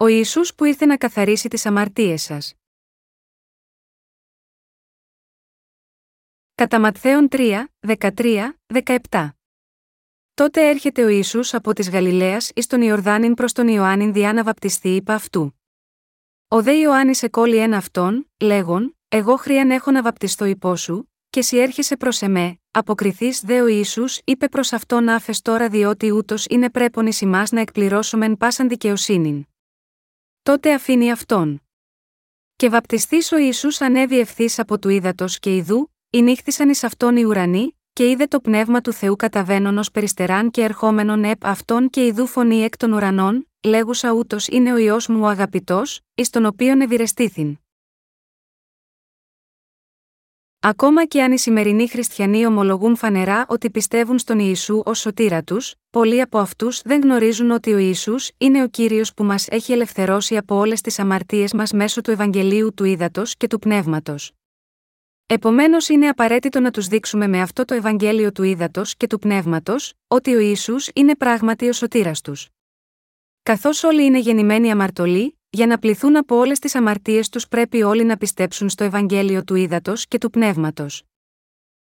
Ο Ιησούς που ήρθε να καθαρίσει τις αμαρτίες σας. Κατά Ματθαίον 3, 13, 17. Τότε έρχεται ο Ιησούς από της Γαλιλαίας εις τον Ιορδάνην προς τον Ιωάννην διά να βαπτιστεί υπ' αυτού. Ο δε Ιωάννης εκόλει ένα αυτόν, λέγον, εγώ χρίαν έχω να βαπτιστώ υπό σου, και σι έρχεσαι προς εμέ, αποκριθείς δε ο Ιησούς είπε προς αυτόν άφες τώρα διότι ούτως είναι πρέπον ει να εκπληρώσομεν πάσαν δικαιοσύνην. Τότε αφήνει αυτόν. Και βαπτιστής ο Ιησούς ανέβη ευθύς από του ύδατος και ιδού, νύχθησαν εις αυτόν οι ουρανοί, και είδε το πνεύμα του Θεού καταβαίνον ως περιστεράν και ερχόμενον επ αυτόν και ιδού φωνή εκ των ουρανών, λέγουσα ούτως είναι ο ιό μου ο αγαπητός, εις τον οποίον ευηρεστήθην. Ακόμα και αν οι σημερινοί χριστιανοί ομολογούν φανερά ότι πιστεύουν στον Ιησού ως σωτήρα τους, πολλοί από αυτούς δεν γνωρίζουν ότι ο Ιησούς είναι ο κύριος που μας έχει ελευθερώσει από όλες τις αμαρτίες μας μέσω του Ευαγγελίου του Ήδατος και του Πνεύματος. Επομένως είναι απαραίτητο να τους δείξουμε με αυτό το Ευαγγέλιο του Ήδατος και του Πνεύματος, ότι ο Ιησούς είναι πράγματι ο σωτήρας τους. Καθώς όλοι είναι γεννημένοι αμαρτωλοί, για να πληθούν από όλες τις αμαρτίες τους πρέπει όλοι να πιστέψουν στο Ευαγγέλιο του ύδατο και του πνεύματος.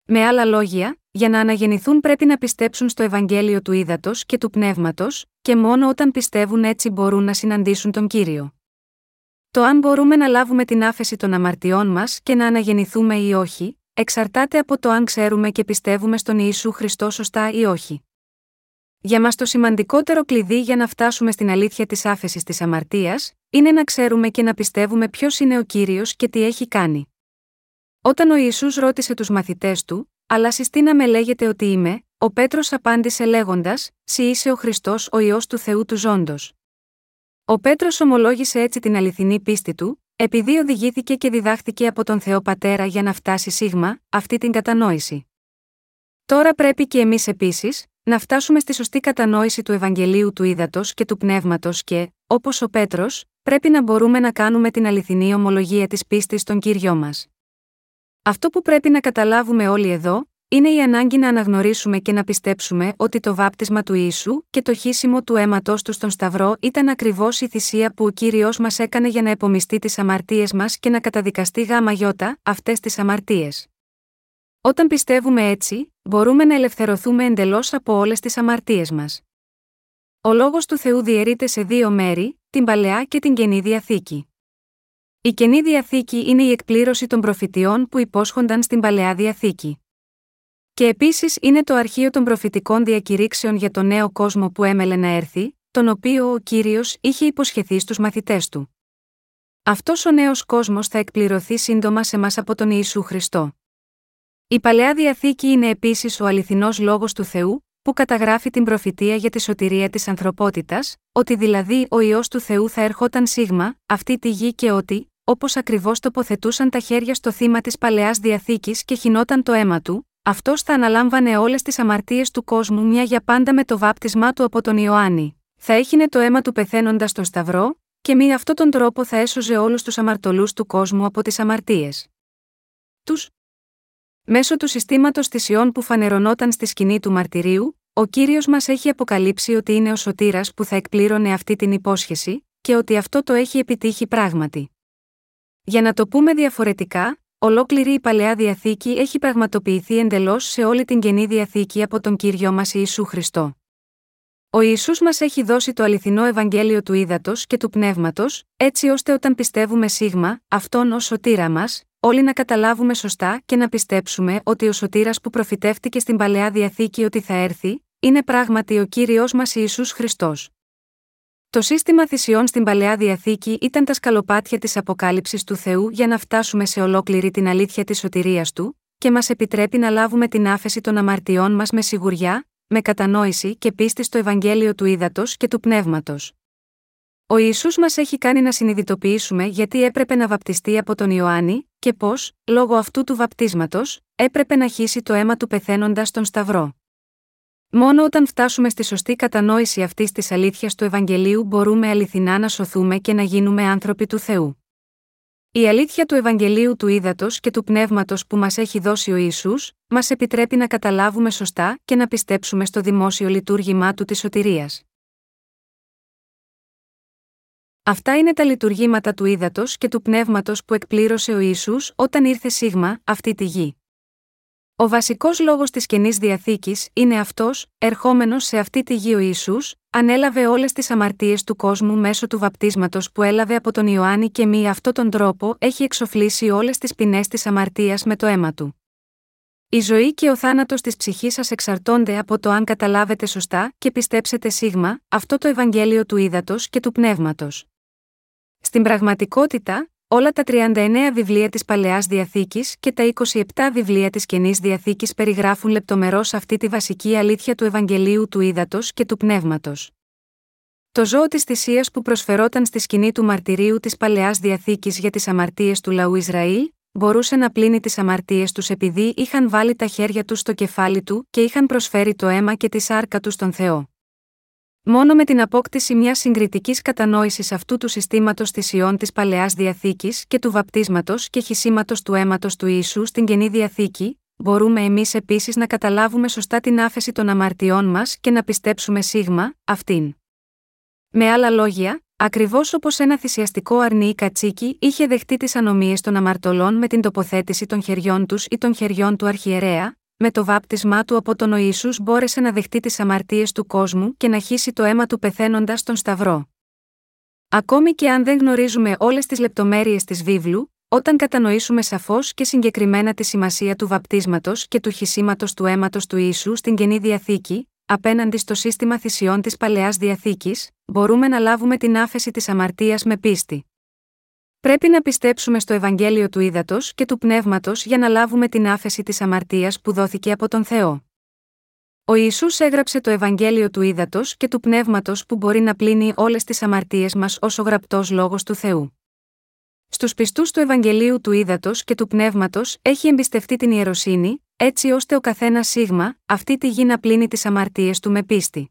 Με άλλα λόγια, για να αναγεννηθούν πρέπει να πιστέψουν στο Ευαγγέλιο του ύδατο και του πνεύματος, και μόνο όταν πιστεύουν έτσι μπορούν να συναντήσουν τον κύριο. Το αν μπορούμε να λάβουμε την άφεση των αμαρτιών μας και να αναγεννηθούμε ή όχι, εξαρτάται από το αν ξέρουμε και πιστεύουμε στον Ιησού Χριστό σωστά ή όχι. Για μας το σημαντικότερο κλειδί για να φτάσουμε στην αλήθεια της άφεσης της αμαρτίας, είναι να ξέρουμε και να πιστεύουμε ποιος είναι ο κύριος και τι έχει κάνει. Όταν ο Ιησούς ρώτησε τους μαθητές του, αλλά συστήναμε λέγεται ότι είμαι, ο Πέτρος απάντησε λέγοντας: Συ είσαι ο Χριστός ο ιό του Θεού του Ζώντος. Ο Πέτρος ομολόγησε έτσι την αληθινή πίστη του, επειδή οδηγήθηκε και διδάχθηκε από τον Θεό Πατέρα για να φτάσει σίγμα, αυτή την κατανόηση. Τώρα πρέπει και εμείς επίσης, να φτάσουμε στη σωστή κατανόηση του Ευαγγελίου του Ήδατος και του Πνεύματος και, όπως ο Πέτρος, πρέπει να μπορούμε να κάνουμε την αληθινή ομολογία της πίστης στον κύριο μας. Αυτό που πρέπει να καταλάβουμε όλοι εδώ, είναι η ανάγκη να αναγνωρίσουμε και να πιστέψουμε ότι το βάπτισμα του Ιησού και το χύσιμο του αίματό του στον Σταυρό ήταν ακριβώς η θυσία που ο κύριο μας έκανε για να επομιστεί τις αμαρτίες μας και να καταδικαστεί γάμα γιώτα αυτές τις αμαρτίες. Όταν πιστεύουμε έτσι, μπορούμε να ελευθερωθούμε εντελώς από όλες τις αμαρτίες μας. Ο λόγος του Θεού διαιρείται σε δύο μέρη, την παλαιά και την καινή διαθήκη. Η καινή διαθήκη είναι η εκπλήρωση των προφητιών που υπόσχονταν στην παλαιά διαθήκη. Και επίσης είναι το αρχείο των προφητικών διακηρύξεων για τον νέο κόσμο που έμελε να έρθει, τον οποίο ο κύριος είχε υποσχεθεί στους μαθητές του. Αυτός ο νέος κόσμος θα εκπληρωθεί σύντομα σε μας από τον Ιησού Χριστό. Η παλαιά διαθήκη είναι επίσης ο αληθινός λόγος του Θεού, που καταγράφει την προφητεία για τη σωτηρία της ανθρωπότητας, ότι δηλαδή ο ιό του Θεού θα ερχόταν σίγμα, αυτή τη γη και ότι, όπως ακριβώς τοποθετούσαν τα χέρια στο θύμα της παλαιάς διαθήκης και χινόταν το αίμα του, αυτός θα αναλάμβανε όλες τις αμαρτίες του κόσμου μια για πάντα με το βάπτισμά του από τον Ιωάννη. Θα έχινε το αίμα του πεθαίνοντας στον Σταυρό, και με αυτόν τον τρόπο θα έσωζε όλους τους αμαρτωλούς του κόσμου από τις αμαρτίες. Τους Μέσω του συστήματος θυσιών που φανερωνόταν στη σκηνή του μαρτυρίου, ο κύριος μας έχει αποκαλύψει ότι είναι ο σωτήρας που θα εκπλήρωνε αυτή την υπόσχεση, και ότι αυτό το έχει επιτύχει πράγματι. Για να το πούμε διαφορετικά, ολόκληρη η παλαιά διαθήκη έχει πραγματοποιηθεί εντελώς σε όλη την καινή διαθήκη από τον κύριο μας Ιησού Χριστό. Ο Ιησούς μας έχει δώσει το αληθινό Ευαγγέλιο του ύδατο και του πνεύματος, έτσι ώστε όταν πιστεύουμε σίγμα, αυτόν ως σωτήρα μας, όλοι να καταλάβουμε σωστά και να πιστέψουμε ότι ο σωτήρας που προφητεύτηκε στην παλαιά διαθήκη ότι θα έρθει, είναι πράγματι ο κύριος μας Ιησούς Χριστός. Το σύστημα θυσιών στην παλαιά διαθήκη ήταν τα σκαλοπάτια της αποκάλυψης του Θεού για να φτάσουμε σε ολόκληρη την αλήθεια της σωτηρίας του, και μας επιτρέπει να λάβουμε την άφεση των αμαρτιών μας με σιγουριά, με κατανόηση και πίστη στο Ευαγγέλιο του Ήδατος και του Πνεύματος. Ο Ισού μας έχει κάνει να συνειδητοποιήσουμε γιατί έπρεπε να βαπτιστεί από τον Ιωάννη, και πώς, λόγω αυτού του βαπτίσματος, έπρεπε να χύσει το αίμα του πεθαίνοντας στον Σταυρό. Μόνο όταν φτάσουμε στη σωστή κατανόηση αυτής της αλήθειας του Ευαγγελίου μπορούμε αληθινά να σωθούμε και να γίνουμε άνθρωποι του Θεού. Η αλήθεια του Ευαγγελίου του Ήδατος και του Πνεύματος που μας έχει δώσει ο Ιησούς, μας επιτρέπει να καταλάβουμε σωστά και να πιστέψουμε στο δημόσιο λειτουργήμά του της σωτηρίας. Αυτά είναι τα λειτουργήματα του ύδατο και του πνεύματος που εκπλήρωσε ο Ισού όταν ήρθε σίγμα αυτή τη γη. Ο βασικός λόγος της καινής διαθήκης είναι αυτός, ερχόμενος σε αυτή τη γη ο Ισού, ανέλαβε όλες τις αμαρτίες του κόσμου μέσω του βαπτίσματος που έλαβε από τον Ιωάννη και μη αυτόν τον τρόπο έχει εξοφλήσει όλες τις ποινές της αμαρτίας με το αίμα του. Η ζωή και ο θάνατος της ψυχής σας εξαρτώνται από το αν καταλάβετε σωστά και πιστέψετε σίγμα αυτό το Ευαγγέλιο του ύδατο και του πνεύματος. Στην πραγματικότητα, όλα τα 39 βιβλία της Παλαιάς Διαθήκης και τα 27 βιβλία της Καινής Διαθήκης περιγράφουν λεπτομερώς αυτή τη βασική αλήθεια του Ευαγγελίου του ύδατο και του πνεύματος. Το ζώο της θυσίας που προσφερόταν στη σκηνή του μαρτυρίου της Παλαιάς Διαθήκης για τις αμαρτίες του λαού Ισραήλ, μπορούσε να πλύνει τις αμαρτίες τους επειδή είχαν βάλει τα χέρια τους στο κεφάλι του και είχαν προσφέρει το αίμα και τη σάρκα τους στον Θεό. Μόνο με την απόκτηση μιας συγκριτικής κατανόησης αυτού του συστήματος θυσιών της Παλαιάς Διαθήκης και του βαπτίσματος και χυσίματος του αίματος του Ιησού στην καινή Διαθήκη, μπορούμε εμείς επίσης να καταλάβουμε σωστά την άφεση των αμαρτιών μας και να πιστέψουμε σίγμα, αυτήν. Με άλλα λόγια, ακριβώς όπως ένα θυσιαστικό αρνί ή κατσίκι είχε δεχτεί τις ανομίες των αμαρτωλών με την τοποθέτηση των χεριών τους ή των χεριών του αρχιερέα, με το βάπτισμά του από τον ο Ιησούς μπόρεσε να δεχτεί τις αμαρτίες του κόσμου και να χύσει το αίμα του πεθαίνοντας στον Σταυρό. Ακόμη και αν δεν γνωρίζουμε όλες τις λεπτομέρειες της βίβλου, όταν κατανοήσουμε σαφώς και συγκεκριμένα τη σημασία του βαπτίσματος και του χυσίματος του αίματος του Ιησού στην καινή διαθήκη, απέναντι στο σύστημα θυσιών της παλαιάς διαθήκης, μπορούμε να λάβουμε την άφεση της αμαρτίας με πίστη. Πρέπει να πιστέψουμε στο Ευαγγέλιο του Ήδατος και του Πνεύματος για να λάβουμε την άφεση της αμαρτίας που δόθηκε από τον Θεό. Ο Ισού έγραψε το Ευαγγέλιο του Ήδατος και του Πνεύματος που μπορεί να πλύνει όλες τις αμαρτίες μας ως ο γραπτός λόγος του Θεού. Στους πιστούς του Ευαγγελίου του Ήδατος και του Πνεύματος έχει εμπιστευτεί την ιεροσύνη, έτσι ώστε ο καθένας σίγμα, αυτή τη γη να πλύνει τις αμαρτίες του με πίστη.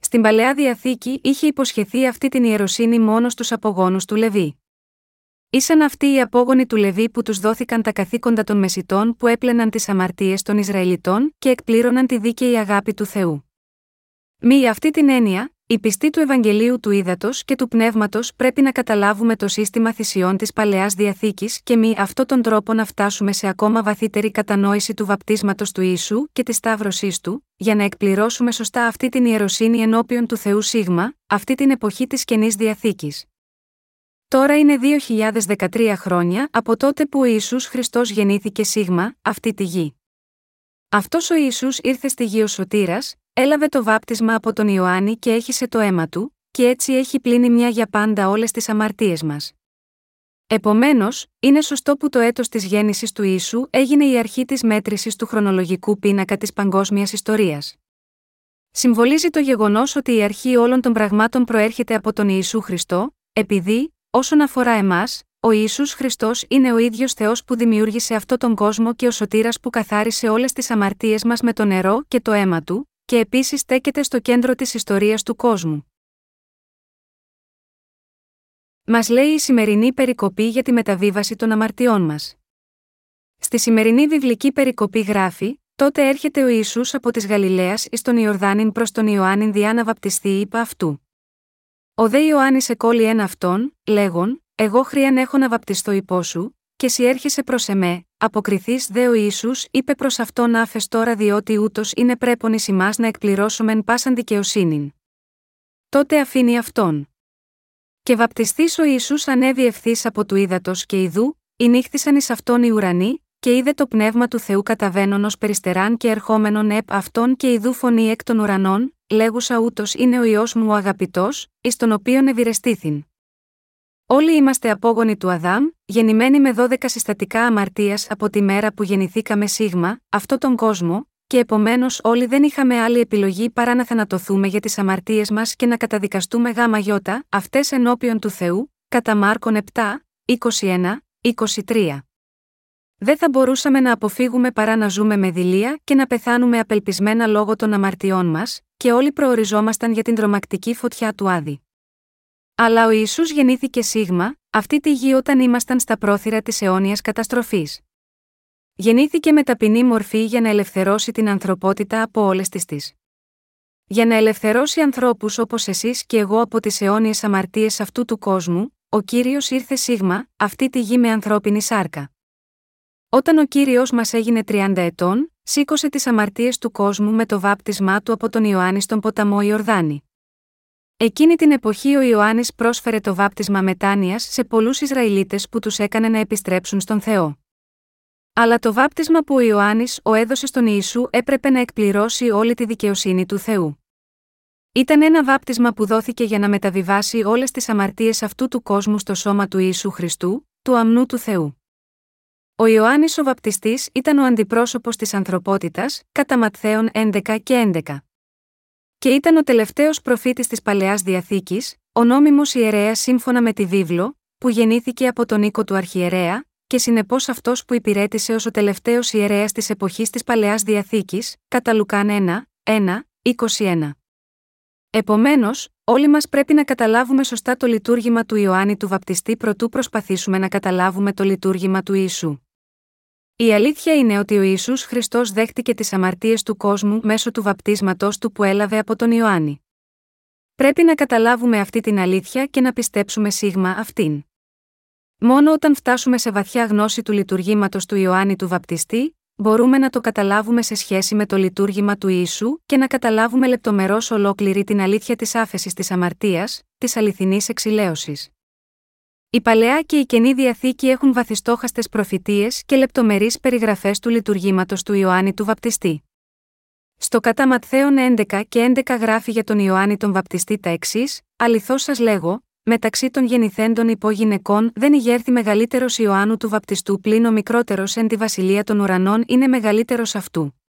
Στην παλαιά διαθήκη είχε υποσχεθεί αυτή την ιεροσύνη μόνο στους απογόνους του Λεβί. Ήσαν αυτοί οι απόγονοι του Λεβί που τους δόθηκαν τα καθήκοντα των μεσητών που έπλαιναν τις αμαρτίες των Ισραηλιτών και εκπλήρωναν τη δίκαιη αγάπη του Θεού. Μη αυτή την έννοια, οι πιστοί του Ευαγγελίου του Ήδατος και του Πνεύματος πρέπει να καταλάβουμε το σύστημα θυσιών της Παλαιάς Διαθήκης και μη αυτόν τον τρόπο να φτάσουμε σε ακόμα βαθύτερη κατανόηση του βαπτίσματος του Ιησού και της σταύρωσής του, για να εκπληρώσουμε σωστά αυτή την ιεροσύνη ενώπιον του Θεού Σίγμα, αυτή την εποχή της καινής Διαθήκης. Τώρα είναι 2013 χρόνια από τότε που ο Ιησούς Χριστός γεννήθηκε σίγμα, αυτή τη γη. Αυτός ο Ιησούς ήρθε στη γη ο Σωτήρας, έλαβε το βάπτισμα από τον Ιωάννη και έχισε το αίμα του, και έτσι έχει πλύνει μια για πάντα όλες τις αμαρτίες μας. Επομένως, είναι σωστό που το έτος της γέννησης του Ιησού έγινε η αρχή της μέτρησης του χρονολογικού πίνακα της παγκόσμιας ιστορίας. Συμβολίζει το γεγονός ότι η αρχή όλων των πραγμάτων προέρχεται από τον Ιησού Χριστό, επειδή, Όσον αφορά εμάς, ο Ισού Χριστός είναι ο ίδιος Θεός που δημιούργησε αυτόν τον κόσμο και ο σωτήρας που καθάρισε όλες τις αμαρτίες μας με το νερό και το αίμα του, και επίσης στέκεται στο κέντρο της ιστορίας του κόσμου. Μας λέει η σημερινή περικοπή για τη μεταβίβαση των αμαρτιών μας. Στη σημερινή βιβλική περικοπή γράφει: Τότε έρχεται ο Ισού από της Γαλιλαίας εις τον Ιορδάνην προς τον Ιωάννην διά να βαπτιστεί, είπα αυτού. Ο δε Ιωάννης εκόλει ένα αυτόν, λέγον, Εγώ χρίαν έχω να βαπτιστώ υπό σου, και σι έρχεσαι προς εμέ, αποκριθείς δε ο Ισού, είπε προς αυτόν άφες τώρα διότι ούτως είναι πρέπον εις εμά να εκπληρώσομεν πάσαν δικαιοσύνην. Τότε αφήνει αυτόν. Και βαπτιστής ο Ισού ανέβη ευθύς από του ύδατος και ιδού, νύχθησαν εις αυτόν οι ουρανοί, και είδε το πνεύμα του Θεού καταβαίνον ως περιστεράν και ερχόμενον επ αυτόν και ιδού φωνή εκ των ουρανών, λέγουσα ούτως είναι ο ιό μου ο αγαπητός, εις τον οποίον ευηρεστήθην. Όλοι είμαστε απόγονοι του Αδάμ, γεννημένοι με δώδεκα συστατικά αμαρτίας από τη μέρα που γεννηθήκαμε σίγμα, αυτό τον κόσμο, και επομένως όλοι δεν είχαμε άλλη επιλογή παρά να θανατωθούμε για τις αμαρτίες μας και να καταδικαστούμε γάμα γιώτα, αυτές ενώπιον του Θεού, κατά Μάρκον 7, 21, 23. Δεν θα μπορούσαμε να αποφύγουμε παρά να ζούμε με δειλία και να πεθάνουμε απελπισμένα λόγω των αμαρτιών μας, και όλοι προοριζόμασταν για την τρομακτική φωτιά του Άδη. Αλλά ο Ισού γεννήθηκε σίγμα, αυτή τη γη όταν ήμασταν στα πρόθυρα της αιώνιας καταστροφής. Γεννήθηκε με ταπεινή μορφή για να ελευθερώσει την ανθρωπότητα από όλες τις τι. Για να ελευθερώσει ανθρώπους όπως εσείς και εγώ από τις αιώνιες αμαρτίες αυτού του κόσμου, ο κύριος ήρθε σίγμα, αυτή τη γη με ανθρώπινη σάρκα. Όταν ο κύριος μας έγινε 30 ετών, σήκωσε τις αμαρτίες του κόσμου με το βάπτισμά του από τον Ιωάννης στον ποταμό Ιορδάνη. Εκείνη την εποχή ο Ιωάννης πρόσφερε το βάπτισμα μετάνοιας σε πολλούς Ισραηλίτες που τους έκανε να επιστρέψουν στον Θεό. Αλλά το βάπτισμα που ο Ιωάννης ο έδωσε στον Ιησού έπρεπε να εκπληρώσει όλη τη δικαιοσύνη του Θεού. Ήταν ένα βάπτισμα που δόθηκε για να μεταβιβάσει όλες τις αμαρτίες αυτού του κόσμου στο σώμα του Ιησού Χριστού, του αμνού του Θεού. Ο Ιωάννης ο Βαπτιστής ήταν ο αντιπρόσωπος της ανθρωπότητας, κατά Ματθαίων 11 και 11. Και ήταν ο τελευταίος προφήτης της Παλαιάς Διαθήκης, ο νόμιμος ιερέας σύμφωνα με τη βίβλο, που γεννήθηκε από τον οίκο του Αρχιερέα, και συνεπώς αυτός που υπηρέτησε ως ο τελευταίος ιερέας της εποχής της Παλαιάς Διαθήκης, κατά Λουκάν 1, 1, 21. Επομένως, όλοι μας πρέπει να καταλάβουμε σωστά το λειτουργήμα του Ιωάννη του Βαπτιστή προτού προσπαθήσουμε να καταλάβουμε το λειτουργήμα του Ιησού. Η αλήθεια είναι ότι ο Ισού Χριστός δέχτηκε τις αμαρτίες του κόσμου μέσω του βαπτίσματός του που έλαβε από τον Ιωάννη. Πρέπει να καταλάβουμε αυτή την αλήθεια και να πιστέψουμε σίγμα αυτήν. Μόνο όταν φτάσουμε σε βαθιά γνώση του λειτουργήματος του Ιωάννη του Βαπτιστή, μπορούμε να το καταλάβουμε σε σχέση με το λειτουργήμα του Ιησού και να καταλάβουμε λεπτομερώς ολόκληρη την αλήθεια της άφεσης της αμαρτίας, της αληθινής εξηλαίωσης. Η παλαιά και η καινή διαθήκη έχουν βαθιστόχαστες προφητείες και λεπτομερείς περιγραφές του λειτουργήματος του Ιωάννη του Βαπτιστή. Στο κατά Ματθαίων 11 και 11 γράφει για τον Ιωάννη τον Βαπτιστή τα εξής: Αληθώς σας λέγω, μεταξύ των γεννηθέντων υπόγυναικών δεν ηγέρθη μεγαλύτερος Ιωάννου του Βαπτιστού πλην ο μικρότερος εν τη βασιλεία των ουρανών είναι μεγαλύτερος αυτού.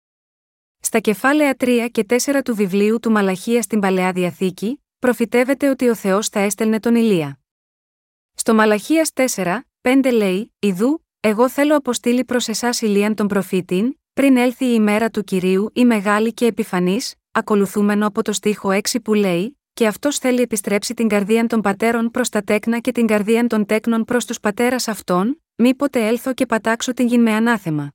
Στα κεφάλαια 3 και 4 του βιβλίου του Μαλαχία στην Παλαιά Διαθήκη, προφητεύεται ότι ο Θεός θα έστελνε τον Ηλία. Στο Μαλαχίας 4, 5 λέει: Ιδού, εγώ θέλω αποστείλει προς εσάς Ηλίαν τον προφήτην, πριν έλθει η ημέρα του κυρίου η μεγάλη και επιφανής, ακολουθούμενο από το στίχο 6 που λέει: Και αυτός θέλει επιστρέψει την καρδία των πατέρων προς τα τέκνα και την καρδία των τέκνων προς τους πατέρας αυτών, μήποτε έλθω και πατάξω την γην με ανάθεμα.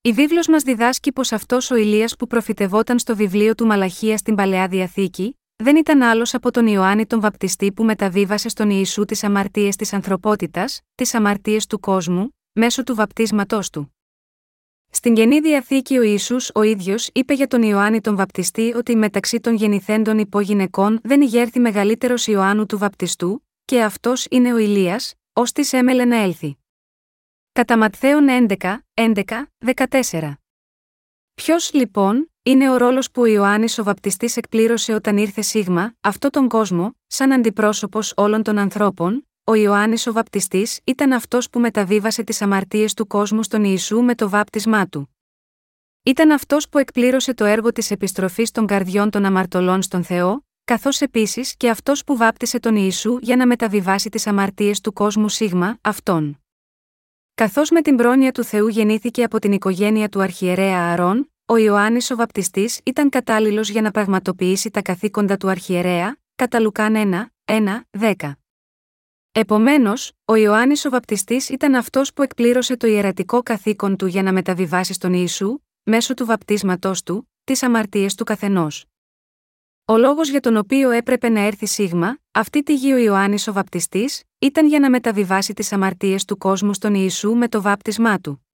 Η βίβλος μας διδάσκει πως αυτός ο Ηλίας που προφητευόταν στο βιβλίο του Μαλαχίας στην Παλαιά Διαθήκη, δεν ήταν άλλος από τον Ιωάννη τον Βαπτιστή που μεταβίβασε στον Ιησού τις αμαρτίες της ανθρωπότητας, τις αμαρτίες του κόσμου, μέσω του βαπτίσματός του. Στην Καινή Διαθήκη ο Ιησούς ο ίδιος είπε για τον Ιωάννη τον Βαπτιστή ότι μεταξύ των γεννηθέντων υπογυναικών δεν ηγέρθη μεγαλύτερος Ιωάννου του Βαπτιστού, και αυτός είναι ο Ηλίας, ως της έμελε να έλθει. Κατά Ματθαίων 11, 11, 14. Ποιος λοιπόν, είναι ο ρόλος που ο Ιωάννης ο Βαπτιστής εκπλήρωσε όταν ήρθε σίγμα, αυτό τον κόσμο, σαν αντιπρόσωπος όλων των ανθρώπων, ο Ιωάννης ο Βαπτιστής ήταν αυτός που μεταβίβασε τις αμαρτίες του κόσμου στον Ιησού με το βάπτισμά του. Ήταν αυτός που εκπλήρωσε το έργο της επιστροφής των καρδιών των αμαρτωλών στον Θεό, καθώς επίσης και αυτός που βάπτισε τον Ιησού για να μεταβιβάσει τις αμαρτίες του κόσμου σίγμα, αυτόν. Καθώς με την πρόνοια του Θεού γεννήθηκε από την οικογένεια του αρχιερέα Αρών, ο Ιωάννης ο Βαπτιστής ήταν κατάλληλος για να πραγματοποιήσει τα καθήκοντα του αρχιερέα, κατά Λουκάν 1, 1, 10. Επομένως, ο Ιωάννης ο Βαπτιστής ήταν αυτός που εκπλήρωσε το ιερατικό καθήκον του για να μεταβιβάσει στον Ιησού, μέσω του βαπτίσματός του, τις αμαρτίες του καθενός. Ο λόγος για τον οποίο έπρεπε να έρθει σίγμα, αυτή τη γη ο Ιωάννης ο Βαπτιστής, ήταν για να μεταβιβάσει τις αμαρτίες του κόσμου στον Ιησού με το βάπτισμά του.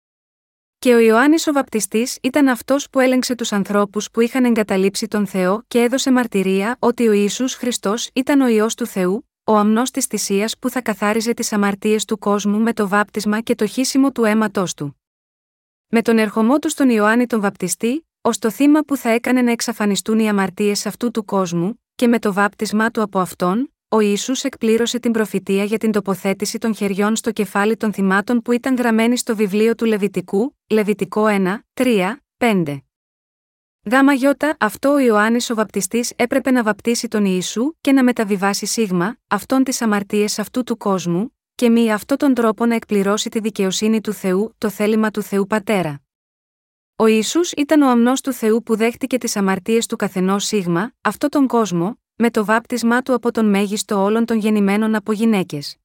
Και ο Ιωάννης ο Βαπτιστής ήταν αυτός που έλεγξε τους ανθρώπους που είχαν εγκαταλείψει τον Θεό και έδωσε μαρτυρία ότι ο Ισού Χριστός ήταν ο ιό του Θεού, ο αμνός της θυσίας που θα καθάριζε τις αμαρτίες του κόσμου με το βάπτισμα και το χύσιμο του αίματός του. Με τον ερχομό του στον Ιωάννη τον Βαπτιστή, ως το θύμα που θα έκανε να εξαφανιστούν οι αμαρτίες αυτού του κόσμου, και με το βάπτισμά του από αυτόν, ο Ιησούς εκπλήρωσε την προφητεία για την τοποθέτηση των χεριών στο κεφάλι των θυμάτων που ήταν γραμμένη στο βιβλίο του Λεβιτικού, Λεβιτικό 1, 3, 5. Γάμα γιώτα, αυτό ο Ιωάννης ο βαπτιστής έπρεπε να βαπτίσει τον Ιησού και να μεταβιβάσει σίγμα, αυτόν τι αμαρτίε αυτού του κόσμου, και μη αυτόν τον τρόπο να εκπληρώσει τη δικαιοσύνη του Θεού, το θέλημα του Θεού Πατέρα. Ο Ιησούς ήταν ο αμνός του Θεού που δέχτηκε τις αμαρτίες του καθενός σίγμα, αυτόν τον κόσμο, με το βάπτισμά του από τον μέγιστο όλων των γεννημένων από γυναίκες.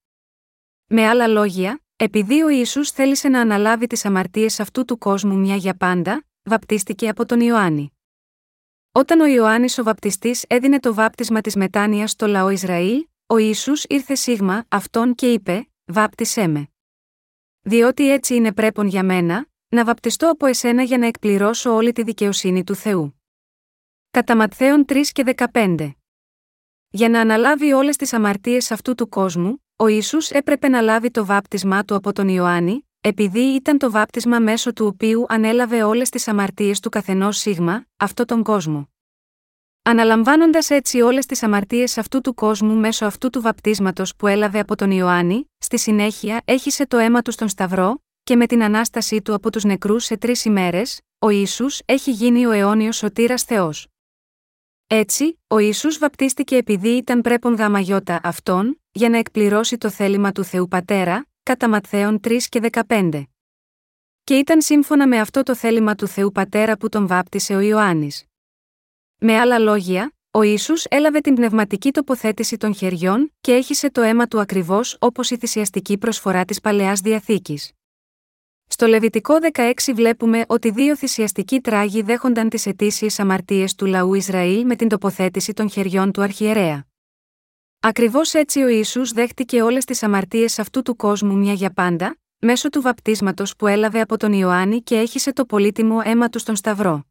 Με άλλα λόγια, επειδή ο Ισού θέλησε να αναλάβει τις αμαρτίες αυτού του κόσμου μια για πάντα, βαπτίστηκε από τον Ιωάννη. Όταν ο Ιωάννης ο βαπτιστής έδινε το βάπτισμα της μετάνοιας στο λαό Ισραήλ, ο Ιησούς ήρθε σίγμα αυτόν και είπε «Βάπτισέ με». Διότι έτσι είναι πρέπον για μένα, να βαπτιστώ από εσένα για να εκπληρώσω όλη τη δικαιοσύνη του Θεού. Κατά Ματθαίον 3 και 15 Για να αναλάβει όλες τις αμαρτίες αυτού του κόσμου, ο Ιησούς έπρεπε να λάβει το βάπτισμά του από τον Ιωάννη, επειδή ήταν το βάπτισμα μέσω του οποίου ανέλαβε όλες τις αμαρτίες του καθενός σίγμα, αυτό τον κόσμο. Αναλαμβάνοντας έτσι όλες τις αμαρτίες αυτού του κόσμου μέσω αυτού του βαπτίσματος που έλαβε από τον Ιωάννη, στη συνέχεια έχισε το αίμα του στον Σταυρό, και με την ανάστασή του από τους νεκρούς σε τρεις ημέρες, ο ίσου έχει γίνει ο αιώνιος σωτήρας Θεός. Έτσι, ο Ιησούς βαπτίστηκε επειδή ήταν πρέπον γαμαγιώτα αυτόν, για να εκπληρώσει το θέλημα του Θεού Πατέρα, κατά Ματθαίον 3 και 15. Και ήταν σύμφωνα με αυτό το θέλημα του Θεού Πατέρα που τον βάπτισε ο Ιωάννης. Με άλλα λόγια, ο Ιησούς έλαβε την πνευματική τοποθέτηση των χεριών και έχισε το αίμα του ακριβώς όπως η θυσιαστική προσφορά της παλαιάς διαθήκης. Στο Λεβιτικό 16 βλέπουμε ότι δύο θυσιαστικοί τράγοι δέχονταν τις αιτήσεις αμαρτίες του λαού Ισραήλ με την τοποθέτηση των χεριών του αρχιερέα. Ακριβώς έτσι ο Ισού δέχτηκε όλες τις αμαρτίες αυτού του κόσμου μια για πάντα, μέσω του βαπτίσματος που έλαβε από τον Ιωάννη και έχισε το πολύτιμο αίμα του στον Σταυρό.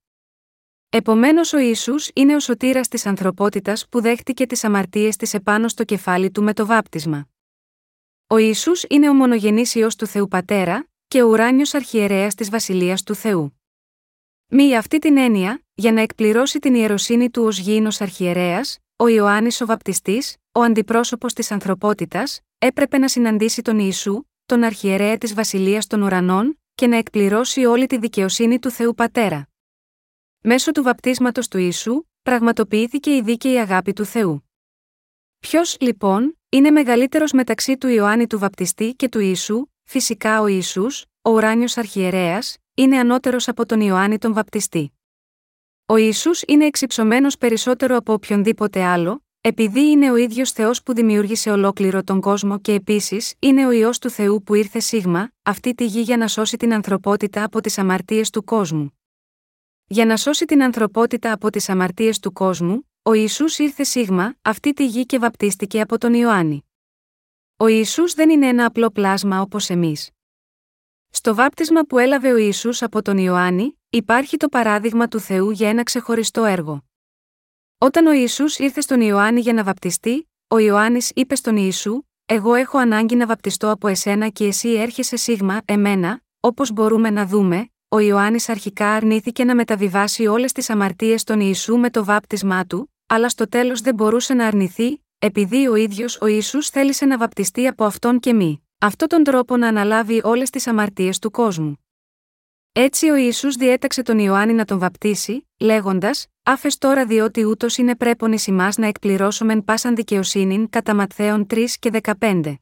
Επομένως ο Ισού είναι ο σωτήρας της ανθρωπότητας που δέχτηκε τις αμαρτίες της επάνω στο κεφάλι του με το βάπτισμα. Ο Ισού είναι ο μονογενής ιό του Θεού Πατέρα, και ο ουράνιος αρχιερέας της Βασιλείας του Θεού. Μη αυτή την έννοια, για να εκπληρώσει την ιεροσύνη του ως γήινος αρχιερέας, ο Ιωάννης ο Βαπτιστής, ο αντιπρόσωπος της ανθρωπότητας, έπρεπε να συναντήσει τον Ιησού, τον αρχιερέα της Βασιλείας των Ουρανών, και να εκπληρώσει όλη τη δικαιοσύνη του Θεού Πατέρα. Μέσω του βαπτίσματος του Ιησού, πραγματοποιήθηκε η δίκαιη αγάπη του Θεού. Ποιος, λοιπόν, είναι μεγαλύτερος μεταξύ του Ιωάννη του Βαπτιστή και του Ιησού, φυσικά ο Ιησούς, ο ουράνιος αρχιερέας, είναι ανώτερος από τον Ιωάννη τον Βαπτιστή. Ο Ιησούς είναι εξυψωμένος περισσότερο από οποιονδήποτε άλλο, επειδή είναι ο ίδιος Θεός που δημιούργησε ολόκληρο τον κόσμο και επίσης είναι ο ιό του Θεού που ήρθε σίγμα, αυτή τη γη για να σώσει την ανθρωπότητα από τις αμαρτίες του κόσμου. Για να σώσει την ανθρωπότητα από τις αμαρτίες του κόσμου, ο Ιησούς ήρθε σίγμα, αυτή τη γη και βαπτίστηκε από τον Ιωάννη. Ο Ιησούς δεν είναι ένα απλό πλάσμα όπως εμείς. Στο βάπτισμα που έλαβε ο Ιησούς από τον Ιωάννη, υπάρχει το παράδειγμα του Θεού για ένα ξεχωριστό έργο. Όταν ο Ιησούς ήρθε στον Ιωάννη για να βαπτιστεί, ο Ιωάννης είπε στον Ιησού: Εγώ έχω ανάγκη να βαπτιστώ από εσένα και εσύ έρχεσαι σίγμα, εμένα, όπως μπορούμε να δούμε, ο Ιωάννης αρχικά αρνήθηκε να μεταβιβάσει όλες τις αμαρτίες των Ιησού με το βάπτισμά του, αλλά στο τέλος δεν μπορούσε να αρνηθεί, επειδή ο ίδιος ο Ισού θέλησε να βαπτιστεί από αυτόν και μη, αυτόν τον τρόπο να αναλάβει όλες τις αμαρτίες του κόσμου. Έτσι ο Ιησούς διέταξε τον Ιωάννη να τον βαπτίσει, λέγοντας: Άφες τώρα διότι ούτως είναι πρέπον εις να εκπληρώσομεν πάσαν δικαιοσύνην κατά Ματθαίων 3 και 15.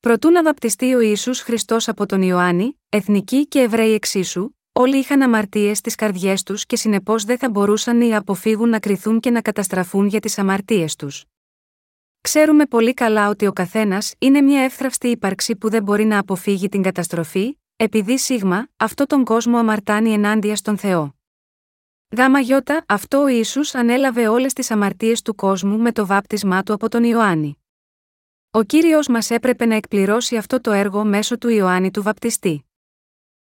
Προτού να βαπτιστεί ο Ιησούς Χριστός από τον Ιωάννη, εθνικοί και Εβραίοι εξίσου, όλοι είχαν αμαρτίες στις καρδιές τους και συνεπώς δεν θα μπορούσαν ή αποφύγουν να κρυθούν και να καταστραφούν για τις αμαρτίες τους. Ξέρουμε πολύ καλά ότι ο καθένας είναι μια εύθραυστη ύπαρξη που δεν μπορεί να αποφύγει την καταστροφή, επειδή σίγμα, αυτό τον κόσμο αμαρτάνει ενάντια στον Θεό. Γάμα γιώτα, αυτό ο Ιησούς ανέλαβε όλες τις αμαρτίες του κόσμου με το βάπτισμά του από τον Ιωάννη. Ο Κύριος μας έπρεπε να εκπληρώσει αυτό το έργο μέσω του Ιωάννη του βαπτιστή.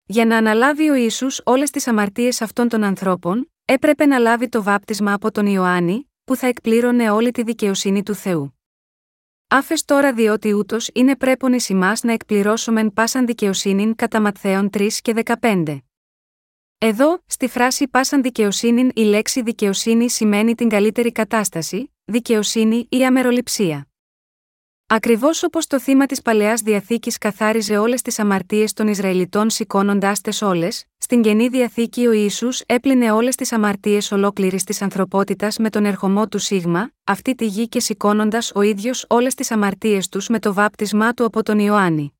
Για να αναλάβει ο Ιησούς όλες τις αμαρτίες αυτών των ανθρώπων, έπρεπε να λάβει το βάπτισμα από τον Ιωάννη, που θα εκπλήρωνε όλη τη δικαιοσύνη του Θεού. Άφες τώρα διότι ούτως είναι πρέπον ει να εκπληρώσομεν πάσαν δικαιοσύνην κατά Ματθαίων 3 και 15. Εδώ, στη φράση πάσαν δικαιοσύνην η λέξη δικαιοσύνη σημαίνει την καλύτερη κατάσταση, δικαιοσύνη ή αμεροληψία. Ακριβώς όπως το θύμα της παλαιάς διαθήκης καθάριζε όλες τις αμαρτίες των Ισραηλιτών σηκώνοντάς τες όλες, στην καινή διαθήκη ο Ισού έπλυνε όλες τις αμαρτίες ολόκληρης της ανθρωπότητας με τον ερχομό του Σίγμα, αυτή τη γη και σηκώνοντας ο ίδιος όλες τις αμαρτίες τους με το βάπτισμά του από τον Ιωάννη.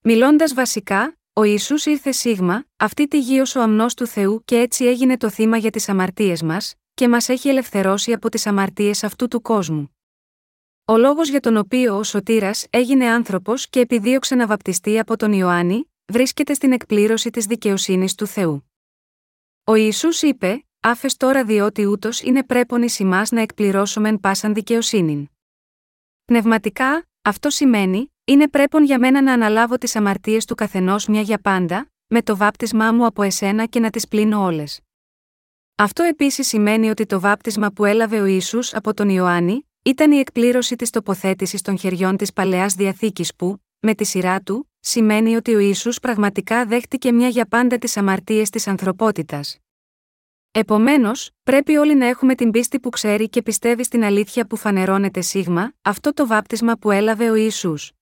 Μιλώντας βασικά, ο Ιησούς ήρθε Σίγμα, αυτή τη γη ως ο αμνός του Θεού και έτσι έγινε το θύμα για τις αμαρτίες μας, και μας έχει ελευθερώσει από τις αμαρτίες αυτού του κόσμου. Ο λόγος για τον οποίο ο Σωτήρας έγινε άνθρωπος και επιδίωξε να βαπτιστεί από τον Ιωάννη, βρίσκεται στην εκπλήρωση της δικαιοσύνης του Θεού. Ο Ιησούς είπε: άφες τώρα διότι ούτως είναι πρέπον εις να εκπληρώσομεν πάσαν δικαιοσύνην. Πνευματικά, αυτό σημαίνει, είναι πρέπον για μένα να αναλάβω τις αμαρτίες του καθενός μια για πάντα, με το βάπτισμά μου από εσένα και να τις πλύνω όλες. Αυτό επίσης σημαίνει ότι το βάπτισμα που έλαβε ο Ισού από τον Ιωάννη, ήταν η εκπλήρωση της τοποθέτησης των χεριών της παλαιάς διαθήκης που, με τη σειρά του, σημαίνει ότι ο Ισού πραγματικά δέχτηκε μια για πάντα τις αμαρτίες της ανθρωπότητας. Επομένως, πρέπει όλοι να έχουμε την πίστη που ξέρει και πιστεύει στην αλήθεια που φανερώνεται σίγμα, αυτό το βάπτισμα που έλαβε ο Ιησούς.